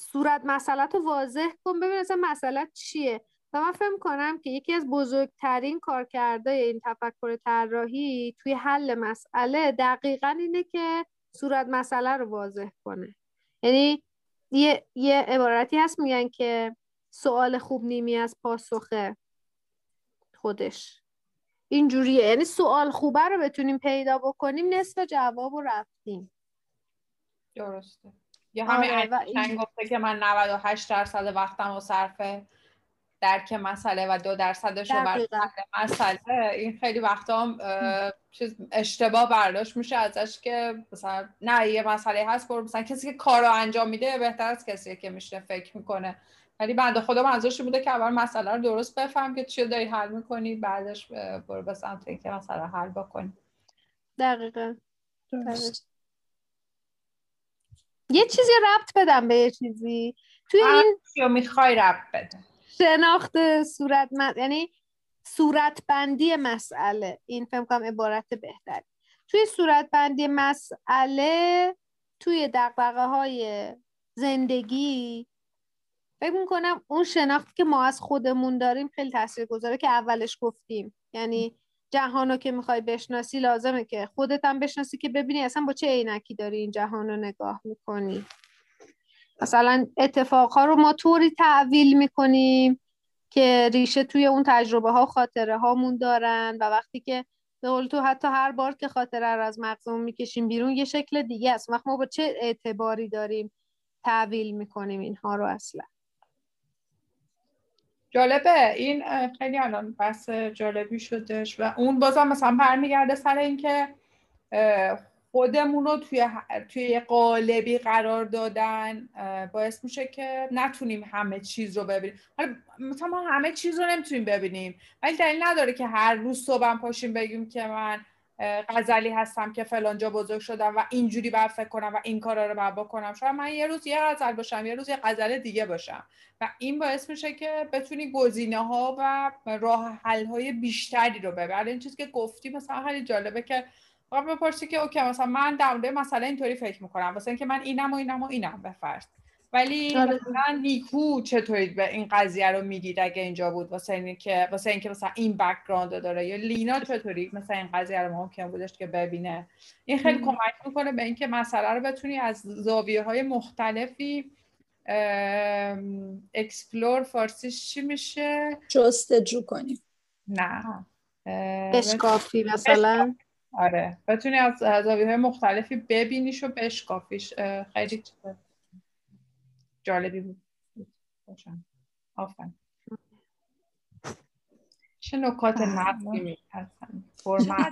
صورت مسئله رو واضح کن ببین اصلا مسئله چیه. و من فکر کنم که یکی از بزرگترین کارکرده این تفکر طراحی توی حل مسئله دقیقا اینه که صورت مسئله رو واضح کنه. یعنی یه, یه عبارتی هست میگن که سوال خوب نیمی از پاسخه خودش. اینجوریه. یعنی سوال خوبه رو بتونیم پیدا بکنیم نصف جواب رو رفتیم. درسته. یا همین آره گفته که من 98 درصد وقتم رو صرف درک مسئله و دو درصدش رو بر مسئله این خیلی وقتا هم چیز اشتباه برداشت میشه ازش که مثلا نه یه مسئله هست برو مثلا کسی که کار رو انجام میده بهتر از کسی که میشه فکر می‌کنه. ولی بنده خدا منظورش بوده که اول مسئله رو درست بفهم که چی داری حل می‌کنی بعدش برو به سمت اینکه مسئله حل بکنی. دقیقا. یه چیزی ربط بدم به یه چیزی. توی این می‌خوای ربط بده شناخت صورت من... یعنی صورت بندی مسئله. این فهم کنم عبارت بهتر توی صورت بندی مسئله توی دقدقه های زندگی فکر می‌کنم اون شناختی که ما از خودمون داریم خیلی تاثیر گذاره که اولش گفتیم. یعنی جهان رو که می‌خوای بشناسی لازمه که خودت هم بشناسی که ببینی اصلا با چه عینکی داری این جهان رو نگاه می‌کنی. مثلا اتفاقها رو ما طوری تعویل می‌کنیم که ریشه توی اون تجربه ها خاطره هامون دارن و وقتی که به تو حتی هر بار که خاطره رو از مغزمون می‌کشیم بیرون یه شکل دیگه است. وقت ما با چه اعتباری داریم تعویل می‌کنیم اینها رو اصلا؟ جالبه. این خیلی الان بحث جالبی شدش و اون بازم مثلا برمیگرده سر اینکه خودمون رو توی توی قالبی قرار دادن باعث میشه که نتونیم همه چیز رو ببینیم. حالا مثلا ما همه چیز رو نمی‌تونیم ببینیم ولی دلیل نداره که هر روز صبح پاشیم بگیم که من غزلی هستم که فلانجا بزرگ شدم و اینجوری باید فکر کنم و این کارا رو باید بکنم. شاید من یه روز یه غزل باشم یه روز یه غزل دیگه باشم. و این باعث میشه که بتونی گزینه ها و راه حل های بیشتری رو ببری. این چیزی که گفتی مثلا خیلی جالبه که واقعا بپرسی که okay مثلا من در مورد مسئله اینطوری فکر می‌کنم. واسه اینکه من اینم و اینم و اینم بفرض ولی آره. مثلا نیکو چطوری به این قضیه رو می‌دید اگه اینجا بود؟ واسه اینکه واسه اینکه مثلا این background داره. یا لینا چطوری مثلا این قضیه رو ممکن بودش که ببینه؟ این خیلی کمک می‌کنه به اینکه مسئله رو بتونی از زاویه های مختلفی explore فارسیش چی میشه؟ جستجو کنی. نه. بشکافی. مثلا. آره. بتونی از زاویه های مختلفی ببینیش و بشکافیش. خیلی جالبی بود. باشم. آفرین چه نکات نغزی هستن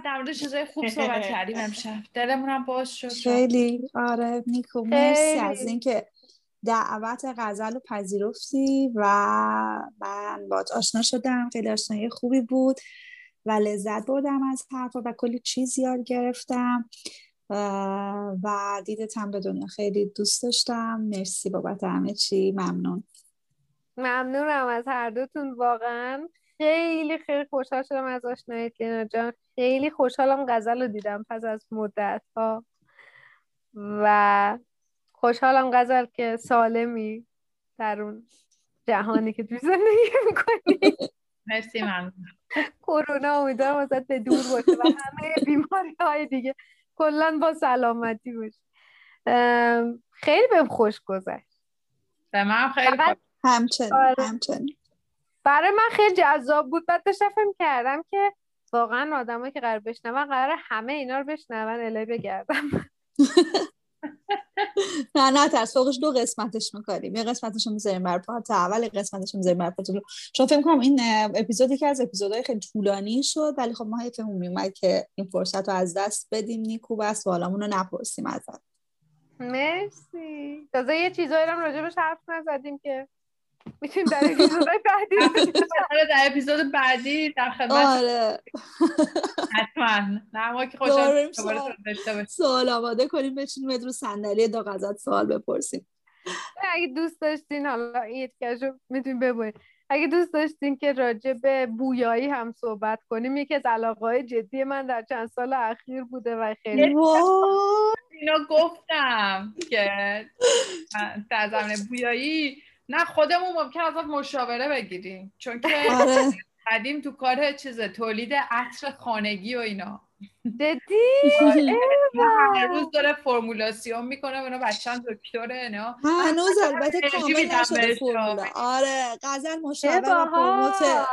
در مورد چیزای خوب صحبت کردیم امشب. دلمون هم باز شد. خیلی. آره نیکو مرسی از اینکه دعوت غزل رو پذیرفتی و من باید آشنا شدم. خیلی آشنایی خوبی بود. و لذت بردم از حرفا و کلی چیز یاد گرفتم. و دیدتم به دنیا خیلی دوست داشتم. مرسی بابت همه چی. ممنون. ممنونم از هر دوتون. واقعا خیلی خیلی خوشحال شدم از آشنایی لینا جان. خیلی خوشحالم غزل رو دیدم پس از مدت ها و خوشحالم غزل که سالمی در اون جهانی که توی زندگی می‌کنی. مرسی ممنون. کرونا امیدوارم ازت به دور باشه و همه بیماری های دیگه. کلا با سلامتی باش خیلی بهم خوش گذشت. به من خیلی همچنین آره. همچنین. برای من خیلی جذاب بود. بعد داشتم فهم کردم که واقعا آدمایی که قرار بشنون قرار همه اینا رو بشنون. الی بگردم. نه نه ترس فوقش دو قسمتش می‌کنیم. یه قسمتش رو می‌ذاریم بر پات اول قسمتش رو می‌ذاریم بر چون فکر کنم این اپیزودی که از اپیزودهای خیلی طولانی شد ولی خب ما حیفمون میومد که این فرصت رو از دست بدیم نیکو و سوالامون رو نپرسیم ازت. مرسی. تازه یه چیزایی هم راجبش حرف نزدیم که می‌تونیم در اپیزود بعدی آره در اپیزود بعدی در خدمت آره. حتما. نه ما که خوشحال سوال آماده کنیم بچینیم رو صندلی دا غزت سوال بپرسیم. اگه دوست داشتین حالا این کشو می‌تونیم ببینیم اگه دوست داشتین که راجع به بویایی هم صحبت کنیم یکی از علاقه جدی من در چند سال اخیر بوده و خیلی اینو گفتم که در زمین بویایی نه خودمون ممکن ازت مشاوره بگیریم. چون که آره. قدیم تو کار چیز تولید عطر خانگی و اینا. جدی؟ آره. هر روز داره فرمولاسیون می‌کنه اونا بچه‌ن دکتره اینا. هنوز البته کامل نشده فرمولا. آره غزل مشاوره و پروموت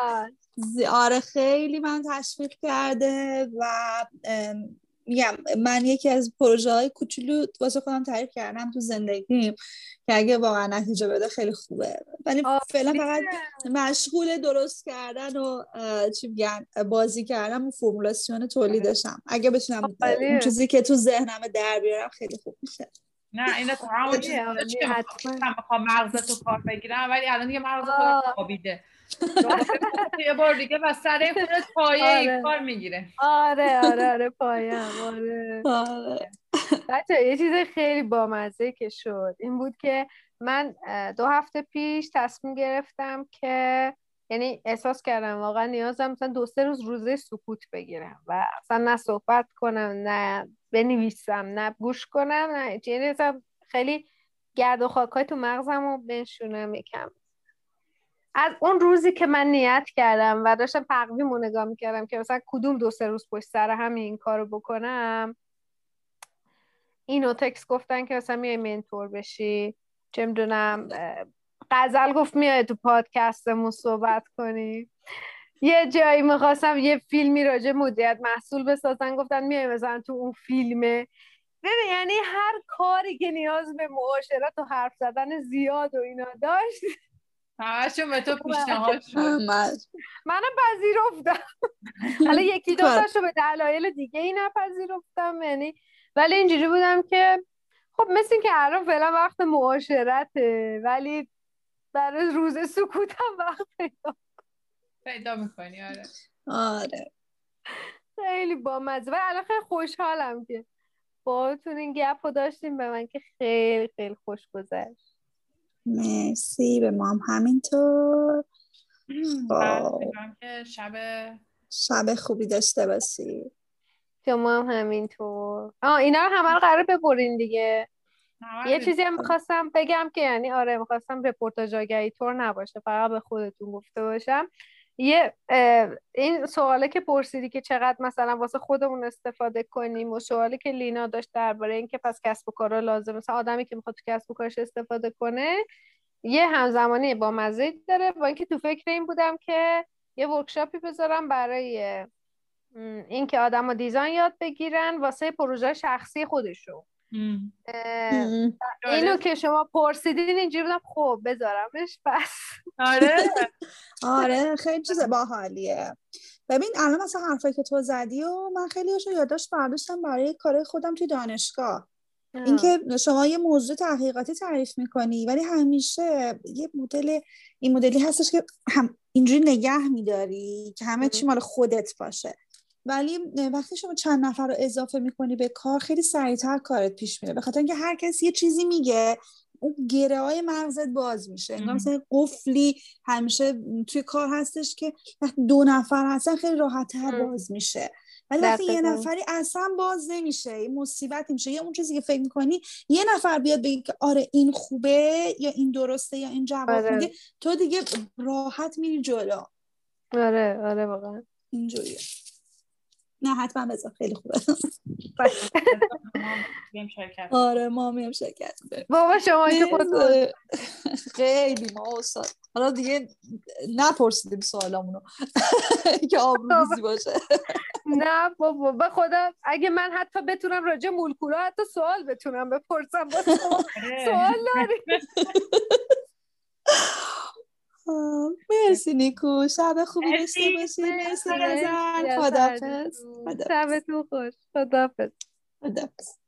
آره خیلی من تشویق کرده و میگم من یکی از پروژه های کوچولو واسه خودم تعریف کردم تو زندگیم که اگه واقعا نتیجه بده خیلی خوبه. ولی فعلا فقط مشغول درست کردن و چی میگن بازی کردن و فرمولاسیون تولیدشم اگه بتونم اون چیزی که تو ذهنم در بیارم خیلی خوب میشه. نه اینا تو همون می‌خوام مغزتو کار بگیرم ولی الان دیگه مغز خودم خوابیده. یه بار دیگه و سر خودت پایه آره. کار می‌گیره آره آره آره پایه آره, آره. بچه یه چیز خیلی بامزه که شد این بود که من دو هفته پیش تصمیم گرفتم که یعنی احساس کردم واقعا نیازم مثلا دو سه روز روزه سکوت بگیرم و اصلا نه صحبت کنم نه بنویسم نه گوش کنم نه یعنی خیلی گرد و خاکای تو مغزم رو بنشونم یکم از اون روزی که من نیت کردم و داشتم تقویم رو نگاه می‌کردم که مثلا کدوم دو سه روز پشت سر همین این کارو بکنم اینو تکس گفتن که مثلا میای منتور بشی چه می‌دونم غزل گفت میای تو پادکستمون صحبت کنی. یه جایی می‌خواستم یه فیلمی راجع مدیریت محصول بسازن گفتن میای مثلا تو اون فیلمه. ببین یعنی هر کاری که نیاز به معاشرت و حرف زدن زیاد و اینا داشت همشون به تو پیشنهاد شد. منم پذیرفتم. حالا یکی دو تاشو به دلایل دیگه ای نپذیرفتم یعنی ولی اینجوری بودم که خب مثل که الان فعلا وقت معاشرته ولی برای روز سکوتم وقت پیدا پیدا می‌کنی آره. آره. خیلی بامزه. و الان خیلی خوشحالم که باهاتون این گپ رو داشتیم به من که خیلی خیلی خوش گذشت. مرسی به ما هم همینطور. خب. شب شب خوبی داشته باشی. شما هم همینطور. آه اینا رو همه رو قرار ببرین دیگه. یه چیزی هم می‌خواستم بگم که یعنی آره می‌خواستم رپورتاج آگهی طور نباشه فقط به خودتون گفته باشم. یه این سواله که پرسیدی که چقدر مثلا واسه خودمون استفاده کنیم و سوالی که لینا داشت درباره اینکه پس کسب و کارا لازم مثلا آدمی که می‌خواد تو کسب و کارش استفاده کنه یه همزمانی با مزه داره. با اینکه تو فکر این بودم که یه ورکشاپی بذارم برای اینکه آدم و دیزاین یاد بگیرن واسه پروژه شخصی خودشون. اینو که شما پرسیدین اینجوری بودم خب بذارمش پس آره. آره خیلی چیز باحالیه. ببین الان مثلا حرفایی که تو زدی و من خیلی هاشو یادداشت برداشتم برای کار خودم توی دانشگاه. اینکه شما یه موضوع تحقیقاتی تعریف می‌کنی ولی همیشه یه مدل این مدلی هستش که هم اینجوری نگه میداری که همه چی مال خودت باشه. ولی وقتی شما چند نفر رو اضافه می‌کنی به کار خیلی سریعتر کارت پیش میره. به خاطر اینکه هر کسی یه چیزی میگه اون گره های مغزت باز میشه. انگار مثلا قفلی همیشه توی کار هستش که دو نفر هستن خیلی راحتتر باز میشه. ولی وقتی یه نفری اصلا باز نمیشه یه مصیبت میشه. یا اون چیزی که فکر می‌کنی یه نفر بیاد بگه که آره این خوبه یا این درسته یا این جواب آره. تو دیگه راحت میری جلو. آره آره واقعا. اینجوریه. نه حتما بذار. خیلی خوبه. آره ما هم شرکت. بابا شما خود خیلی ما استاد. حالا دیگه نپرسیدیم سوالامونو. که آبروزی باشه. نه بابا. به خدا اگه من حتی بتونم راجع مولکولا حتی سوال بتونم بپرسم. با آره. سوال داری. مرسی نیکو. شب خوبی داشته باشی مرسی غزل خدافز شبتون خوش. خدافز خدافز